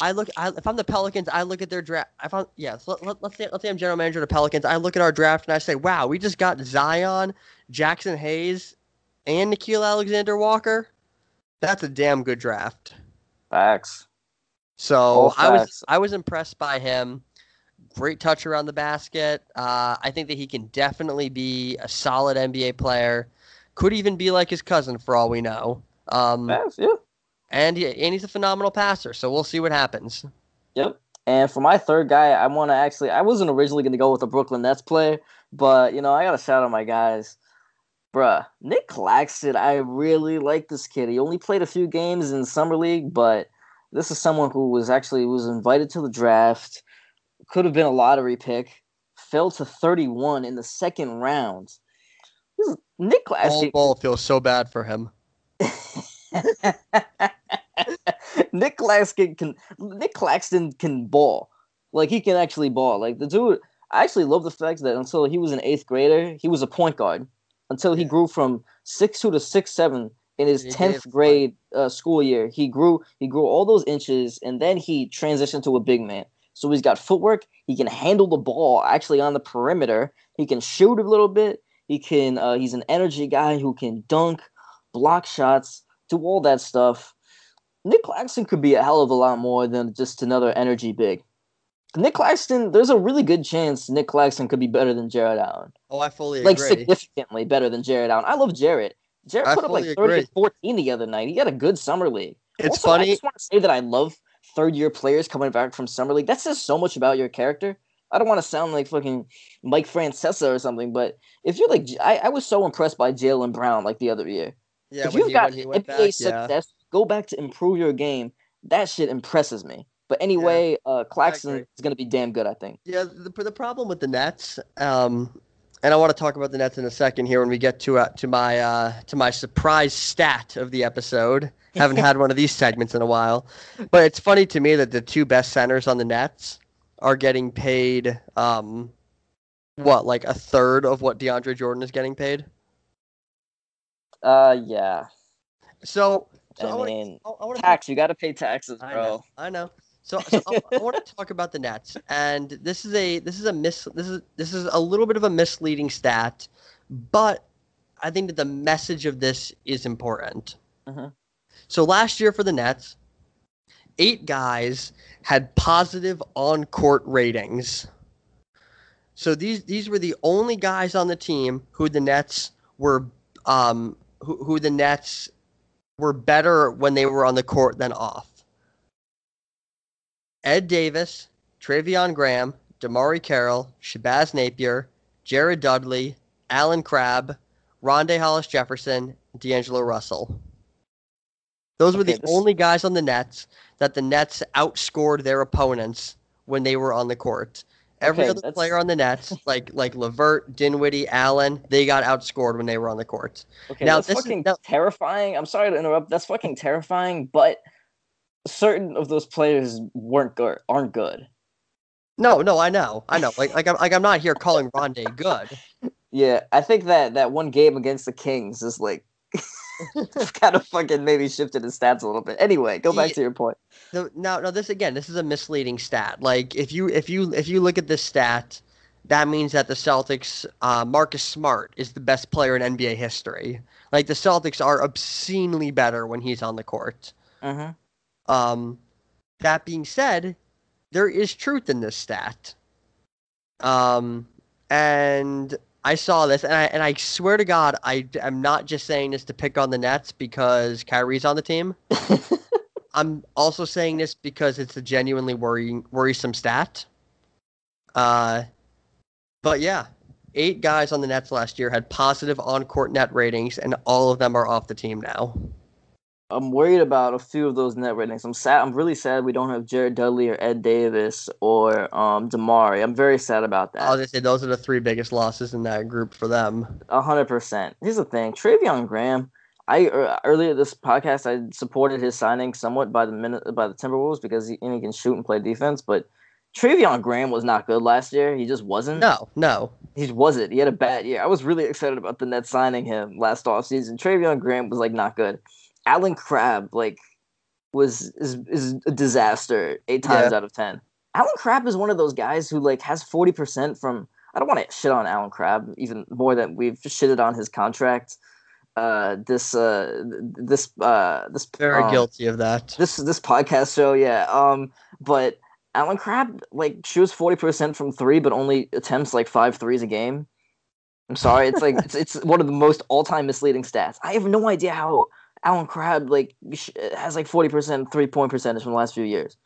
I look I, if I'm the Pelicans, I look at their draft. If I'm yes, let, let, let's say let's say I'm general manager of the Pelicans. I look at our draft and I say, wow, we just got Zion, Jaxson Hayes, and Nickeil Alexander Walker. That's a damn good draft. Facts. So All I was. I was impressed by him. Great touch around the basket. Uh, I think that he can definitely be a solid NBA player. Could even be like his cousin for all we know. Um, Facts. Yeah. And he, and he's a phenomenal passer. So we'll see what happens. Yep. And for my third guy, I want to actually. I wasn't originally going to go with a Brooklyn Nets player, but you know, I got to shout out my guys. Bruh, Nick Claxton, I really like this kid. He only played a few games in summer league, but this is someone who was actually was invited to the draft. Could have been a lottery pick. Fell to 31 in the second round. Nick Claxton. ball feels so bad for him. [LAUGHS] Nick Claxton can Nick Claxton can ball. Like he can actually ball. Like the dude I actually love the fact that until he was an eighth grader, he was a point guard. Until he Yeah. grew from six two to six seven in his tenth grade uh, school year. He grew he grew all those inches and then he transitioned to a big man. So he's got footwork, he can handle the ball actually on the perimeter, he can shoot a little bit, he can uh, he's an energy guy who can dunk, block shots, do all that stuff. Nick Claxton could be a hell of a lot more than just another energy big. Nick Claxton, there's a really good chance Nick Claxton could be better than Jarrett Allen. Oh, I fully Like agree. significantly better than Jarrett Allen. I love Jarrett. Jarrett I put up like fully 30 agree. and 14 the other night. He had a good summer league. It's Also, I funny. just want to say that I love third year players coming back from summer league. That says so much about your character. I don't want to sound like fucking Mike Francesa or something, but if you're like, I, I was so impressed by Jaylen Brown like the other year. Yeah, if when you've he, got NBA back, yeah. success, go back to improve your game. That shit impresses me. But anyway, uh, Claxton is going to be damn good, I think. Yeah, the, the problem with the Nets, um, and I want to talk about the Nets in a second here when we get to uh, to my uh, to my surprise stat of the episode. [LAUGHS] Haven't had one of these segments in a while, but it's funny to me that the two best centers on the Nets are getting paid um what like a third of what DeAndre Jordan is getting paid. Uh, yeah. So, so I I wanna- mean, I, I wanna tax. You got to pay taxes, I bro. know. I know. So, so I, I want to [LAUGHS] talk about the Nets, and this is a this is a mis this is this is a little bit of a misleading stat, but I think that the message of this is important. Mhm. So last year for the Nets, eight guys had positive on court ratings. So these these were the only guys on the team who the Nets were um who, who the Nets were better when they were on the court than off. Ed Davis, Treveon Graham, DeMarre Carroll, Shabazz Napier, Jared Dudley, Allen Crabbe, Rondae Hollis Jefferson, D'Angelo Russell. Those were the this- only guys on the Nets that the Nets outscored their opponents when they were on the court. Every Okay, other that's- player on the Nets, [LAUGHS] like like LeVert, Dinwiddie, Allen, they got outscored when they were on the court. Okay, Now, that's this is- fucking now- terrifying. I'm sorry to interrupt. That's fucking terrifying, but certain of those players weren't good, aren't good. No, no, I know, I know. Like like I'm like I'm not here calling Rondae good. [LAUGHS] Yeah, I think that that one game against the Kings is like [LAUGHS] kind of fucking maybe shifted his stats a little bit. Anyway, go back Yeah. to your point. No, now, now this again, this is a misleading stat. Like if you if you if you look at this stat, that means that the Celtics, uh, Marcus Smart is the best player in NBA history. Like the Celtics are obscenely better when he's on the court. Mm-hmm. Um, that being said, there is truth in this stat. Um, and I saw this, and I and I swear to God, I am not just saying this to pick on the Nets because Kyrie's on the team. [LAUGHS] I'm also saying this because it's a genuinely worrying, worrisome stat. Uh, but yeah, eight guys on the Nets last year had positive on-court net ratings, and all of them are off the team now. I'm worried about a few of those net ratings. I'm sad. I'm really sad we don't have Jared Dudley or Ed Davis or um DeMarre. I'm very sad about that. That. just say those are the three biggest losses in that group for them. A hundred percent. Here's the thing, Treveon Graham. I er, earlier this podcast I supported his signing somewhat by the minute by the Timberwolves because he, he can shoot and play defense, but Treveon Graham was not good last year. He just wasn't. No, no. He wasn't. He had a bad year. I was really excited about the Nets signing him last offseason. Treveon Graham was like not good. Allen Crabbe like was is is a disaster eight times out of ten. Allen Crabbe is one of those guys who like has forty percent from. I don't want to shit on Allen Crabbe even more than we've shitted on his contract. Uh, this uh this uh this Very um, guilty of that. this this podcast show, yeah. Um, but Allen Crabbe like shoots forty percent from three, but only attempts like five threes a game. I'm sorry, it's like it's it's one of the most all time misleading stats. I have no idea how Allen Crabbe like has like forty percent three point percentage from the last few years.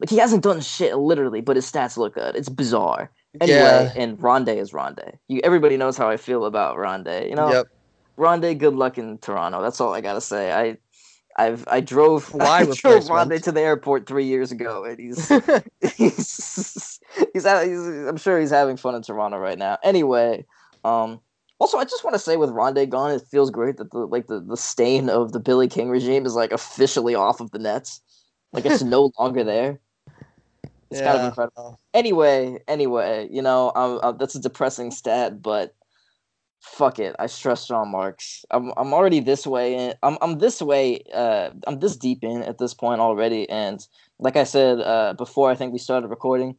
Like he hasn't done shit literally, but his stats look good. It's bizarre. Anyway, yeah. and Rondae is Rondae. You everybody knows how I feel about Rondae. You know, Yep. Rondae, good luck in Toronto. That's all I gotta say. I, I've I drove Why [LAUGHS] I drove? Rondae to the airport three years ago, and he's [LAUGHS] [LAUGHS] he's he's, ha- he's I'm sure he's having fun in Toronto right now. Anyway, um, also I just want to say with Rondae gone, it feels great that the like the the stain of the Billy King regime is like officially off of the Nets. Like it's no [LAUGHS] longer there. It's kind of incredible anyway, anyway, you know, um, uh, that's a depressing stat, but fuck it. I trust John Marks. I'm I'm already this way, I'm I'm this way. Uh, I'm this deep in at this point already, and like I said uh, before, I think we started recording.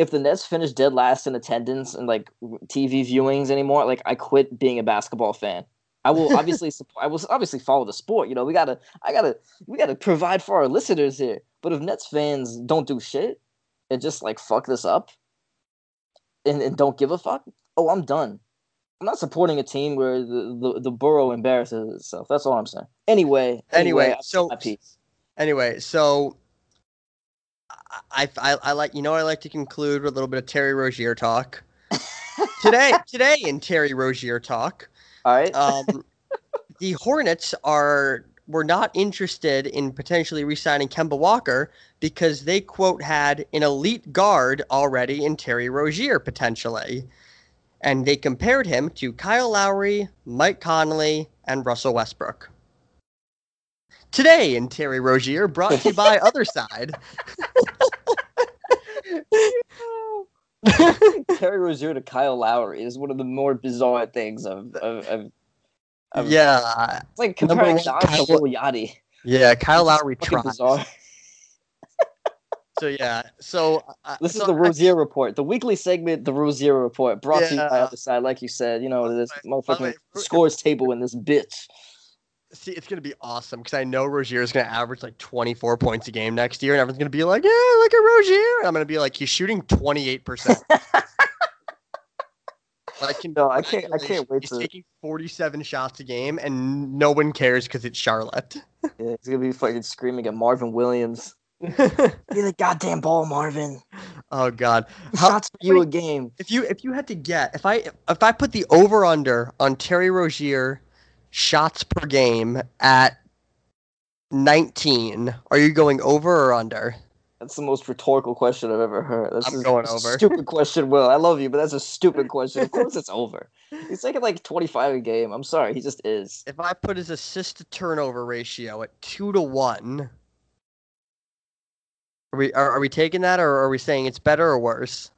If the Nets finish dead last in attendance and like TV viewings anymore, like I quit being a basketball fan. I will [LAUGHS] obviously supp- I will obviously follow the sport. You know, we gotta I gotta we gotta provide for our listeners here. But if Nets fans don't do shit and just like fuck this up and, and don't give a fuck, oh, I'm done. I'm not supporting a team where the, the, the borough embarrasses itself. That's all I'm saying. Anyway, Anyway, I- so. Anyway, so I, I, I like you know I like to conclude with a little bit of Terry Rozier talk. [LAUGHS] today today in Terry Rozier talk, All right. um, [LAUGHS] the Hornets are were not interested in potentially re-signing Kemba Walker because they quote had an elite guard already in Terry Rozier potentially. And they compared him to Kyle Lowry, Mike Conley, and Russell Westbrook. Today in Terry Rozier, brought to you by [LAUGHS] Other Side. Terry Rozier to Kyle Lowry is one of the more bizarre things I've. I've, I've, I've yeah, it's like comparing Kyle- to Yachty. yeah. Kyle Lowry bizarre. [LAUGHS] So yeah, so uh, This so is the I- Rozier Report, the weekly segment, the Rozier Report, brought to you by Other Side. Like you said, you know, this By the way- by the motherfucking Scorer's Table in this bitch. See, it's gonna be awesome because I know Rozier is gonna average like 24 points a game next year, and everyone's gonna be like, "Yeah, look at Rozier." And I'm gonna be like, "He's shooting 28 percent." [LAUGHS] I can, No, I can't- I can't wait He's to- taking 47 shots a game, and no one cares because it's Charlotte. [LAUGHS] Yeah, he's gonna be fucking screaming at Marvin Williams. [LAUGHS] Give me the goddamn ball, Marvin. oh God, How- Shots for you a game. if you if you had to get if I if I put the over under on Terry Rozier shots per game at 19, are you going over or under? That's the most rhetorical question I've ever heard. That's I'm a going over. Stupid question, Will. I love you, but that's a stupid [LAUGHS] question. Of course, it's over. He's taking like 25 a game. I'm sorry, he just is. If I put his assist to turnover ratio at two to one, are we are, are we taking that or are we saying it's better or worse?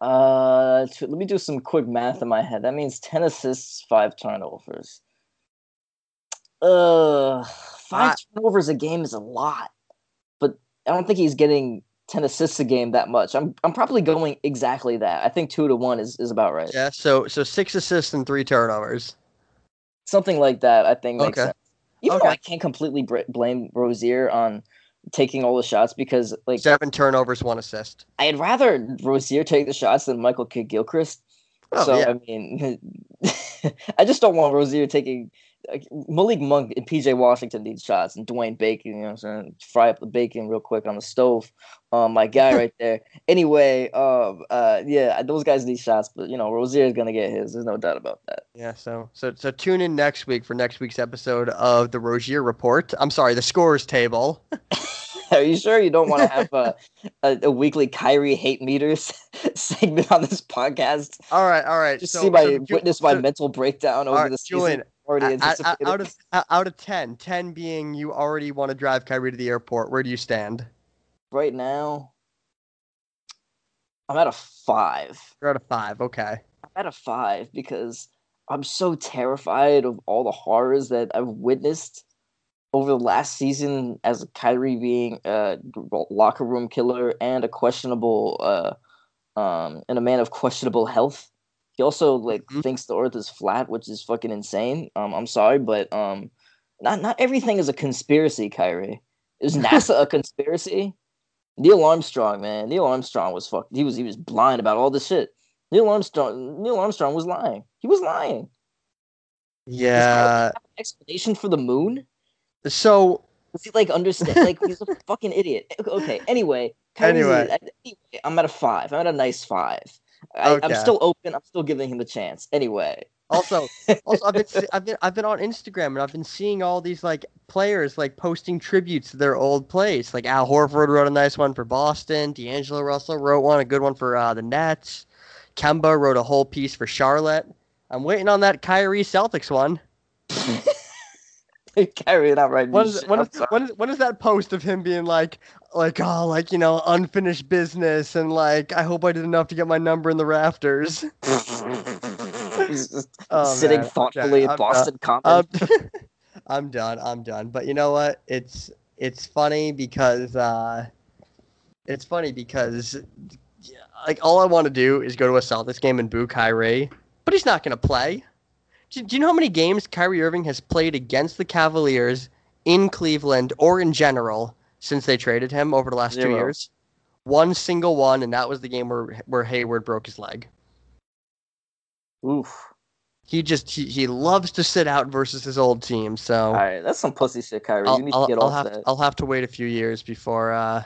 Uh, let me do some quick math in my head. That means 10 assists, five turnovers. Uh, five turnovers a game is a lot, but I don't think he's getting 10 assists a game that much. I'm I'm probably going exactly that. I think two to one is, is about right. Yeah. So so six assists and three turnovers. Something like that. I think makes Okay. sense. Even Okay. though I can't completely br- blame Rozier on taking all the shots because like Seven turnovers, one assist. I'd rather Rozier take the shots than Michael Kidd Gilchrist. Oh, so yeah. I mean, [LAUGHS] I just don't want Rozier taking Malik Monk and PJ Washington need shots, and Dwayne Bacon. You know, what I'm saying fry up the bacon real quick on the stove. Um, my guy [LAUGHS] right there. Anyway, um, uh, yeah, those guys need shots, but you know, Rozier is gonna get his. There's no doubt about that. Yeah, so so so tune in next week for next week's episode of the Rozier Report. I'm sorry, the Scorer's Table. [LAUGHS] Are you sure you don't want to have a, a, a weekly Kyrie hate meters [LAUGHS] segment on this podcast? All right, all right. Just so, see my so witness my so- mental breakdown over right, the season. Already a- a- a- anticipated. out of out of 10, 10 being you already want to drive Kyrie to the airport. Where do you stand? right now, I'm at a five. You're at a five. Okay. I'm at a five because I'm so terrified of all the horrors that I've witnessed over the last season as Kyrie being a locker room killer and a questionable, uh, um, and a man of questionable health. He also like Mhm. thinks the Earth is flat, which is fucking insane. Um, I'm sorry, but um, not not everything is a conspiracy, Kyrie. Is [LAUGHS] NASA a conspiracy? Neil Armstrong, man. Neil Armstrong was fuck. He was he was blind about all this shit. Neil Armstrong. Neil Armstrong was lying. He was lying. Yeah. [LAUGHS] Explanation for the moon? So Does he like understand? Like he's a [LAUGHS] fucking idiot. Okay. Anyway. Anyway. Anyway, I'm at a five. I'm at a nice five. I, I'm still open. I'm still giving him the chance. Anyway. also [LAUGHS] also I've been I've been I've been on Instagram and I've been seeing all these like players like posting tributes to their old plays. Like Al Horford wrote a nice one for Boston. D'Angelo Russell wrote one, a good one for uh, the Nets. Kemba wrote a whole piece for Charlotte. I'm waiting on that Kyrie Celtics one. [LAUGHS] Kyrie not right. When is, when, is, when, is, when is that post of him being like, like, oh, like, you know, unfinished business and like, I hope I did enough to get my number in the rafters? He's [LAUGHS] just Oh, sitting man. thoughtfully in I'm Boston done. Common. [LAUGHS] I'm done. I'm done. But you know what? It's it's funny because uh, it's funny because yeah, like all I want to do is go to a Celtics game and boo Kyrie, but he's not going to play. Do, do you know how many games Kyrie Irving has played against the Cavaliers in Cleveland or in general since they traded him over the last two years? One single one, and that was the game where where Hayward broke his leg. Oof. He just he, he loves to sit out versus his old team. So All right, that's some pussy shit, Kyrie. I'll, you need I'll, to get I'll off have that. to, I'll have to wait a few years before uh,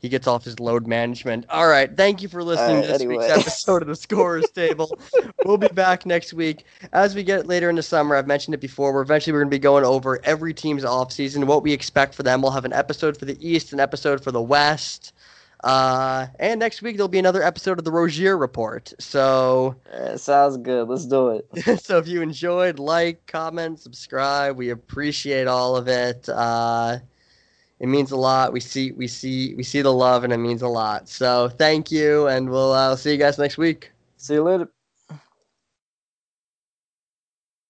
he gets off his load management. All right, thank you for listening right, to this anyway. week's [LAUGHS] episode of the Scorers Table. We'll be back next week as we get later in the summer. I've mentioned it before. We're eventually we're going to be going over every team's offseason, what we expect for them. We'll have an episode for the East, an episode for the West. Uh, and next week there'll be another episode of the Rozier Report. So, Uh, sounds good. Let's do it. [LAUGHS] so if you enjoyed, like, comment, subscribe. We appreciate all of it. Uh, It means a lot. We see we see we see the love, and it means a lot. So thank you, and we'll uh, see you guys next week. See you later.